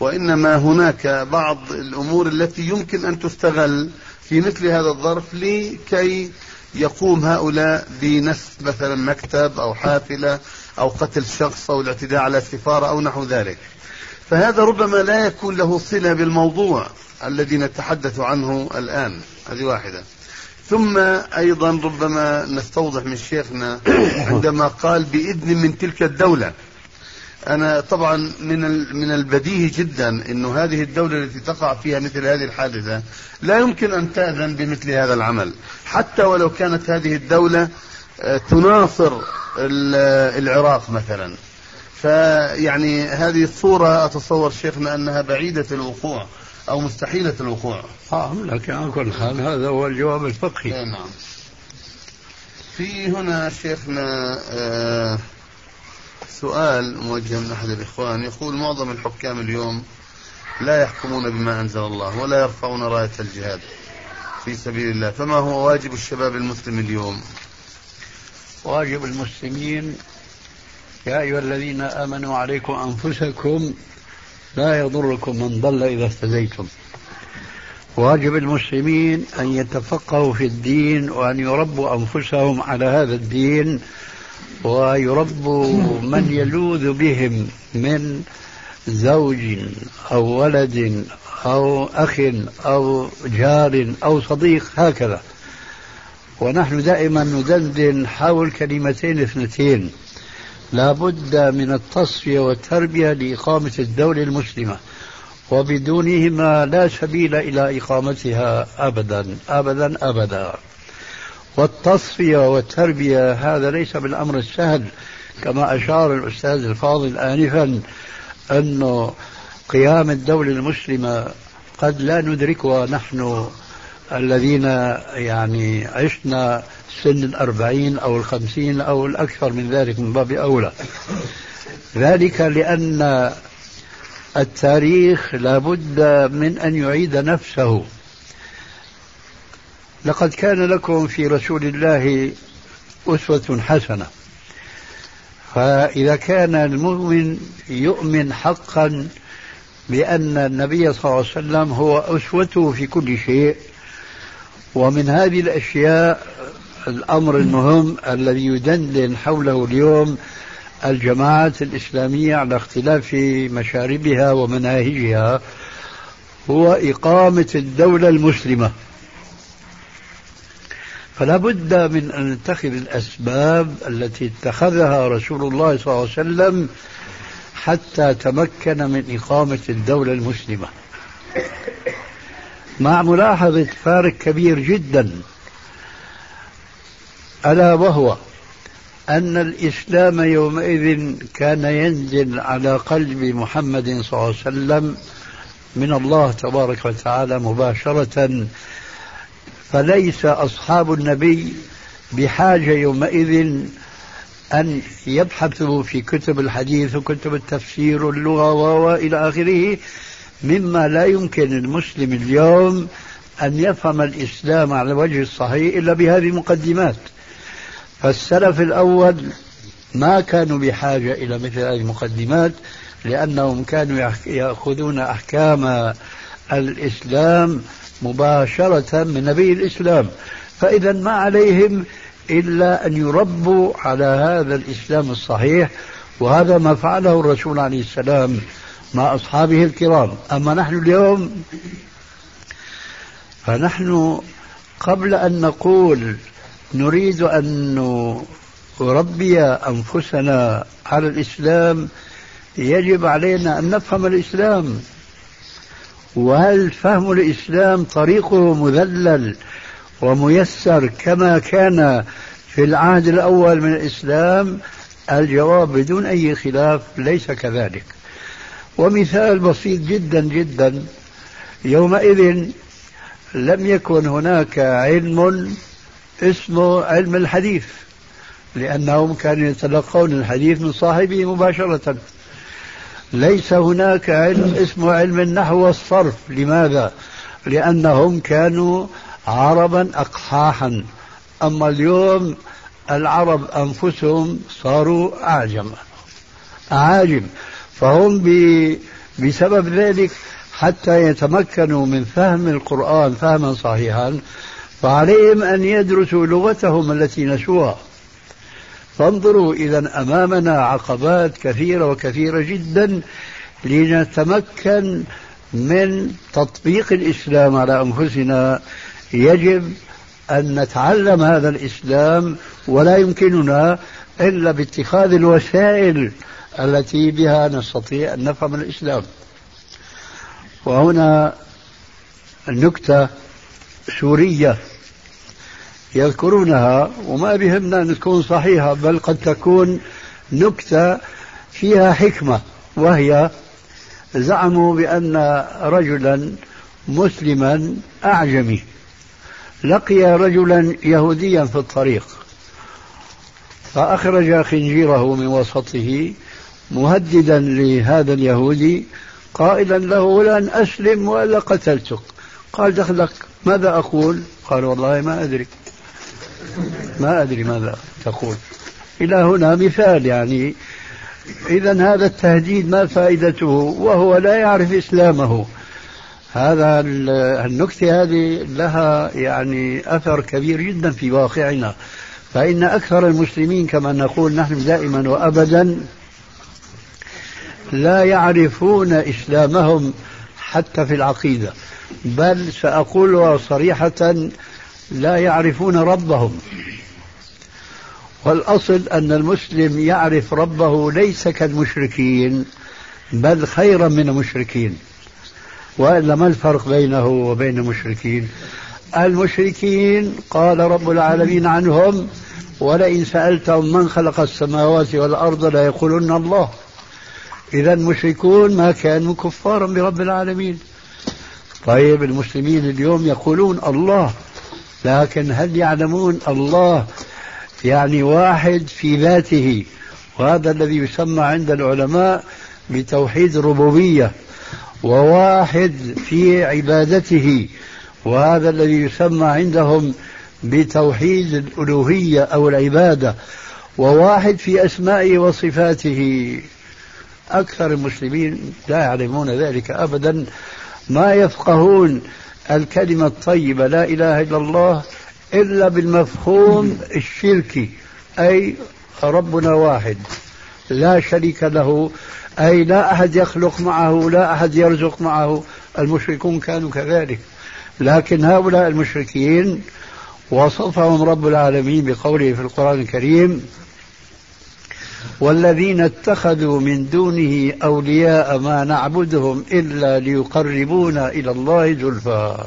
وإنما هناك بعض الأمور التي يمكن أن تستغل في مثل هذا الظرف لكي يقوم هؤلاء بنسف مثلا مكتب أو حافلة أو قتل شخص أو الاعتداء على سفارة أو نحو ذلك. فهذا ربما لا يكون له صلة بالموضوع الذي نتحدث عنه الآن. هذه واحدة. ثم أيضا ربما نستوضح من شيخنا عندما قال بإذن من تلك الدولة أنا طبعا من من البديهي جدا أنه هذه الدولة التي تقع فيها مثل هذه الحادثة لا يمكن أن تأذن بمثل هذا العمل. حتى ولو كانت هذه الدولة آه، تناصر العراق مثلا. فيعني هذه الصورة أتصور شيخنا أنها بعيدة الوقوع أو مستحيلة الوقوع. نعم لكن على كل حال هذا هو الجواب الفقهي. إيه، نعم. في هنا شيخنا آه سؤال موجه من أحد الإخوان. يقول معظم الحكام اليوم لا يحكمون بما أنزل الله ولا يرفعون راية الجهاد في سبيل الله. فما هو واجب الشباب المسلم اليوم؟ واجب المسلمين يا أيها الذين آمنوا عليكم أنفسكم لا يضركم من ضل إذا اهتديتم. واجب المسلمين أن يتفقهوا في الدين وأن يربوا أنفسهم على هذا الدين ويربوا من يلوذ بهم من زوج أو ولد أو أخ أو جار أو صديق هكذا. ونحن دائما ندندن حول كلمتين اثنتين. لا بد من التصفية والتربية لإقامة الدولة المسلمة وبدونهما لا سبيل إلى إقامتها أبدا أبدا أبدا. والتصفية والتربية هذا ليس بالأمر السهل كما أشار الأستاذ الفاضل آنفا أنه قيام الدولة المسلمة قد لا ندركها نحن الذين يعني عشنا سن الأربعين أو الخمسين أو الأكثر من ذلك من باب أولى. ذلك لأن التاريخ لابد من أن يعيد نفسه. لقد كان لكم في رسول الله أسوة حسنة. فإذا كان المؤمن يؤمن حقا بأن النبي صلى الله عليه وسلم هو أسوته في كل شيء ومن هذه الأشياء الأمر المهم الذي يدندن حوله اليوم الجماعات الإسلامية على اختلاف مشاربها ومناهجها هو إقامة الدولة المسلمة. فلا بد من أن نتخذ الأسباب التي اتخذها رسول الله صلى الله عليه وسلم حتى تمكن من إقامة الدولة المسلمة. مع ملاحظة فارق كبير جدا ألا وهو أن الإسلام يومئذ كان ينزل على قلب محمد صلى الله عليه وسلم من الله تبارك وتعالى مباشرة فليس أصحاب النبي بحاجة يومئذ أن يبحثوا في كتب الحديث وكتب التفسير واللغة وإلى آخره مما لا يمكن المسلم اليوم أن يفهم الإسلام على الوجه الصحيح إلا بهذه المقدمات. فالسلف الأول ما كانوا بحاجة إلى مثل هذه المقدمات لأنهم كانوا يأخذون أحكام الإسلام مباشرة من نبي الإسلام. فإذا ما عليهم إلا أن يربوا على هذا الإسلام الصحيح وهذا ما فعله الرسول عليه السلام مع أصحابه الكرام. أما نحن اليوم فنحن قبل أن نقول نريد أن نربي أنفسنا على الإسلام يجب علينا أن نفهم الإسلام. وهل فهم الإسلام طريقه مذلل وميسر كما كان في العهد الأول من الإسلام؟ الجواب بدون أي خلاف ليس كذلك. ومثال بسيط جدا جدا يومئذ لم يكن هناك علم اسمه علم الحديث لأنهم كانوا يتلقون الحديث من صاحبه مباشرة. ليس هناك علم اسمه علم النحو والصرف. لماذا؟ لأنهم كانوا عربا أقحاحا. أما اليوم العرب أنفسهم صاروا أعجم أعاجم. فهم بسبب ذلك حتى يتمكنوا من فهم القرآن فهما صحيحا فعليهم أن يدرسوا لغتهم التي نسوها فانظروا إذا أمامنا عقبات كثيرة وكثيرة جدا لنتمكن من تطبيق الإسلام على أنفسنا. يجب أن نتعلم هذا الإسلام ولا يمكننا إلا باتخاذ الوسائل التي بها نستطيع أن نفهم الإسلام. وهنا نكتة سورية. يذكرونها وما بهمنا أن تكون صحيحة بل قد تكون نكتة فيها حكمة وهي زعموا بأن رجلا مسلما أعجمي. لقي رجلا يهوديا في الطريق فأخرج خنجيره من وسطه مهددا لهذا اليهودي قائلا له لن أسلم وإلا قتلتك؟ قال دخلك ماذا أقول؟ قال والله ما أدري. ما أدري ماذا تقول. إلى هنا مثال يعني. إذا هذا التهديد ما فائدته؟ وهو لا يعرف إسلامه. هذا النكتة هذه لها يعني أثر كبير جدا في واقعنا. فإن أكثر المسلمين كما نقول نحن دائما وأبدا لا يعرفون إسلامهم حتى في العقيدة. بل سأقولها صريحة لا يعرفون ربهم. والأصل أن المسلم يعرف ربه ليس كالمشركين بل خيرا من المشركين. وإلا ما الفرق بينه وبين المشركين؟ المشركين قال رب العالمين عنهم ولئن سألتهم من خلق السماوات والأرض ليقولن الله. إذا المشركون ما كانوا كفارا برب العالمين. طيب المسلمين اليوم يقولون الله. لكن هل يعلمون الله يعني واحد في ذاته؟ وهذا الذي يسمى عند العلماء بتوحيد الربوبية وواحد في عبادته. وهذا الذي يسمى عندهم بتوحيد الألوهية أو العبادة وواحد في أسمائه وصفاته. أكثر المسلمين لا يعلمون ذلك أبدا. ما يفقهون الكلمة الطيبة لا إله إلا الله إلا بالمفهوم الشركي أي ربنا واحد لا شريك له أي لا أحد يخلق معه لا أحد يرزق معه المشركون كانوا كذلك. لكن هؤلاء المشركين وصفهم رب العالمين بقوله في القرآن الكريم والذين اتخذوا من دونه أولياء ما نعبدهم إلا ليقربونا إلى الله زلفى.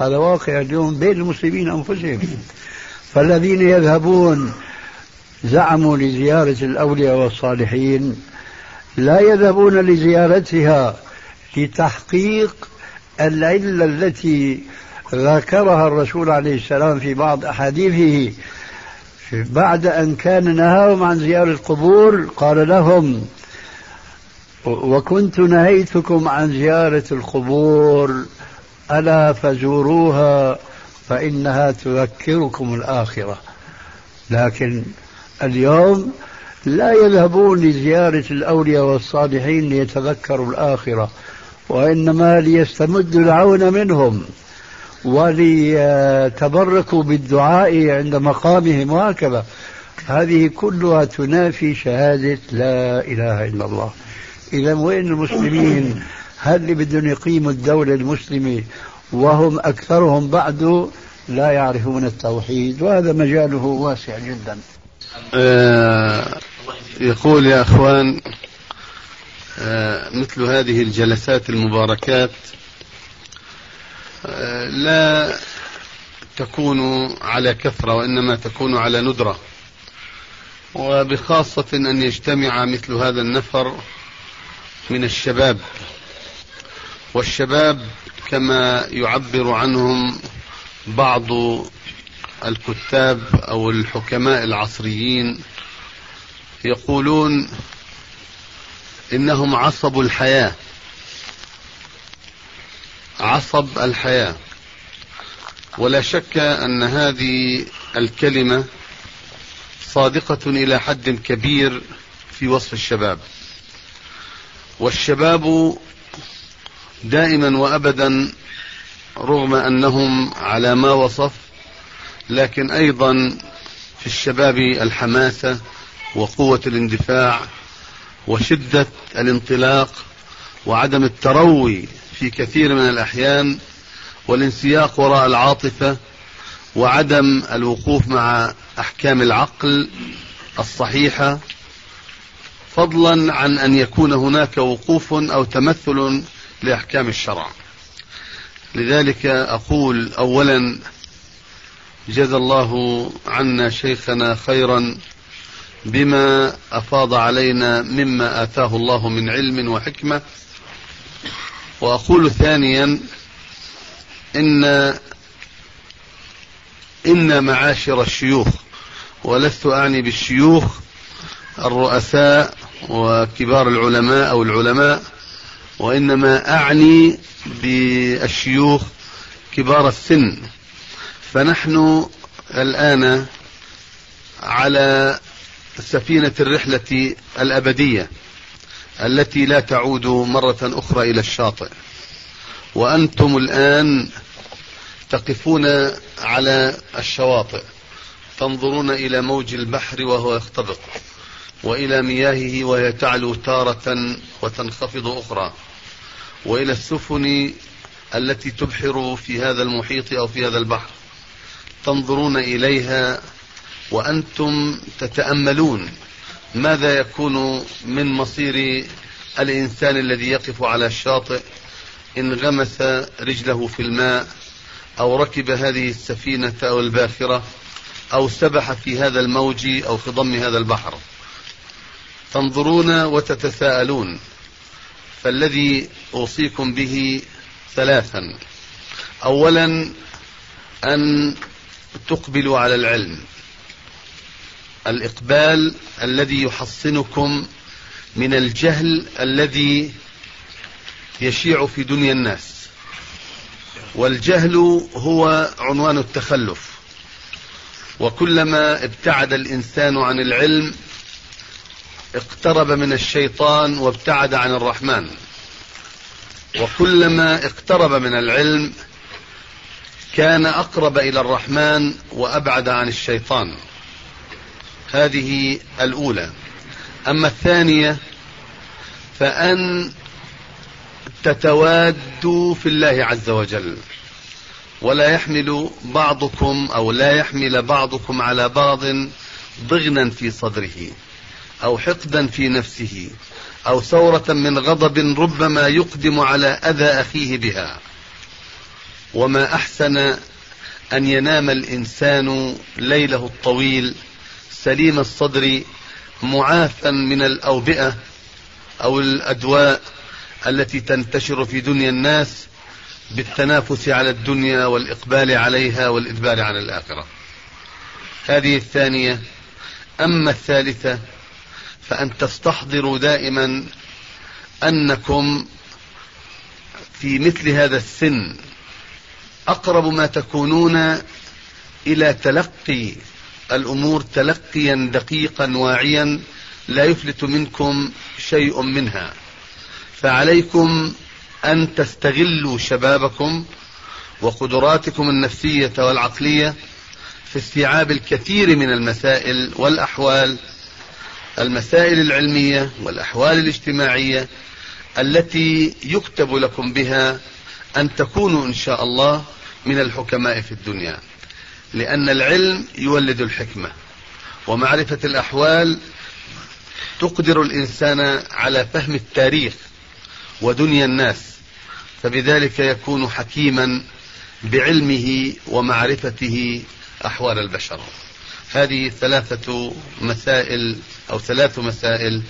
هذا واقع اليوم بين المسلمين أنفسهم. فالذين يذهبون زعموا لزيارة الأولياء والصالحين لا يذهبون لزيارتها لتحقيق العلة التي ذكرها الرسول عليه السلام في بعض أحاديثه بعد أن كان نهاهم عن زيارة القبور قال لهم وكنت نهيتكم عن زيارة القبور ألا فزوروها فإنها تذكركم الآخرة. لكن اليوم لا يذهبون لزيارة الأولياء والصالحين ليتذكروا الآخرة وإنما ليستمدوا العون منهم. وليتبركوا بالدعاء عند مقامهم وهكذا. هذه كلها تنافي شهادة لا إله إلا الله. إذا وين المسلمين هل اللي بدهم يقيموا الدولة المسلمة وهم أكثرهم بعد لا يعرفون التوحيد وهذا مجاله واسع جدا. آه يقول يا أخوان آه مثل هذه الجلسات المباركات لا تكون على كثرة وإنما تكون على ندرة. وبخاصة أن يجتمع مثل هذا النفر من الشباب. والشباب كما يعبر عنهم بعض الكتاب أو الحكماء العصريين يقولون إنهم عصب الحياة. عصب الحياة. ولا شك أن هذه الكلمة صادقة إلى حد كبير في وصف الشباب. والشباب دائما وابدا رغم أنهم على ما وصف لكن أيضا في الشباب الحماسة وقوة الاندفاع وشدة الانطلاق وعدم التروي في كثير من الأحيان والانسياق وراء العاطفة وعدم الوقوف مع أحكام العقل الصحيحة فضلا عن أن يكون هناك وقوف أو تمثل لأحكام الشرع. لذلك أقول اولا جزى الله عنا شيخنا خيرا بما أفاض علينا مما آتاه الله من علم وحكمة. وأقول ثانيا ان إن معاشر الشيوخ ولست أعني بالشيوخ الرؤساء وكبار العلماء أو العلماء وإنما أعني بالشيوخ كبار السن. فنحن الآن على سفينة الرحلة الأبدية. التي لا تعود مرة أخرى إلى الشاطئ. وأنتم الآن تقفون على الشواطئ تنظرون إلى موج البحر وهو يختبط وإلى مياهه وهي تعلو تارة وتنخفض أخرى وإلى السفن التي تبحر في هذا المحيط أو في هذا البحر. تنظرون إليها وأنتم تتأملون. ماذا يكون من مصير الإنسان الذي يقف على الشاطئ إن غمس رجله في الماء أو ركب هذه السفينة أو الباخرة أو سبح في هذا الموج أو في ضم هذا البحر؟ تنظرون وتتساءلون فالذي أوصيكم به ثلاثا. أولا أن تقبلوا على العلم. الإقبال الذي يحصنكم من الجهل الذي يشيع في دنيا الناس. والجهل هو عنوان التخلف. وكلما ابتعد الإنسان عن العلم اقترب من الشيطان وابتعد عن الرحمن. وكلما اقترب من العلم كان أقرب إلى الرحمن وأبعد عن الشيطان. هذه الأولى. أما الثانية فأن تتوادوا في الله عز وجل. ولا يحمل بعضكم أو لا يحمل بعضكم على بعض ضغنا في صدره أو حقدا في نفسه أو ثورة من غضب ربما يقدم على أذى أخيه بها. وما أحسن أن ينام الإنسان ليله الطويل سليم الصدر معافا من الأوبئة أو الأدواء التي تنتشر في دنيا الناس بالتنافس على الدنيا والإقبال عليها والإدبار عن الآخرة. هذه الثانية أما الثالثة فأن تستحضروا دائما أنكم في مثل هذا السن أقرب ما تكونون إلى تلقي الأمور تلقيا دقيقا واعيا لا يفلت منكم شيء منها. فعليكم أن تستغلوا شبابكم وقدراتكم النفسية والعقلية في استيعاب الكثير من المسائل والأحوال المسائل العلمية والأحوال الاجتماعية التي يكتب لكم بها أن تكونوا إن شاء الله من الحكماء في الدنيا. لأن العلم يولد الحكمة. ومعرفة الأحوال تقدر الإنسان على فهم التاريخ ودنيا الناس فبذلك يكون حكيما بعلمه ومعرفته أحوال البشر. هذه ثلاثة مسائل أو ثلاث مسائل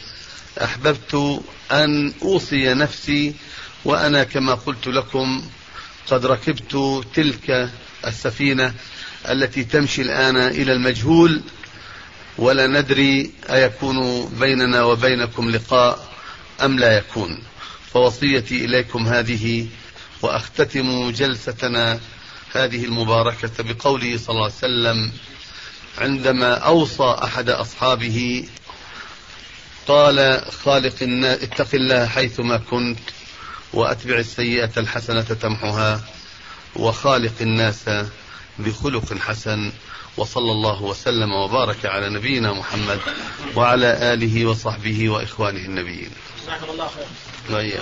أحببت أن أوصي نفسي وأنا كما قلت لكم قد ركبت تلك السفينة التي تمشي الآن إلى المجهول ولا ندري أيكون بيننا وبينكم لقاء أم لا يكون. فوصيتي إليكم هذه وأختتم جلستنا هذه المباركة بقوله صلى الله عليه وسلم عندما أوصى أحد أصحابه قال خالق الناس اتق الله حيثما كنت وأتبع السيئة الحسنة تمحها وخالق الناس بخلق حسن وصلى الله وسلم وبارك على نبينا محمد وعلى آله وصحبه وإخوانه النبيين. جزاكم الله خير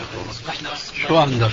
شو عندك؟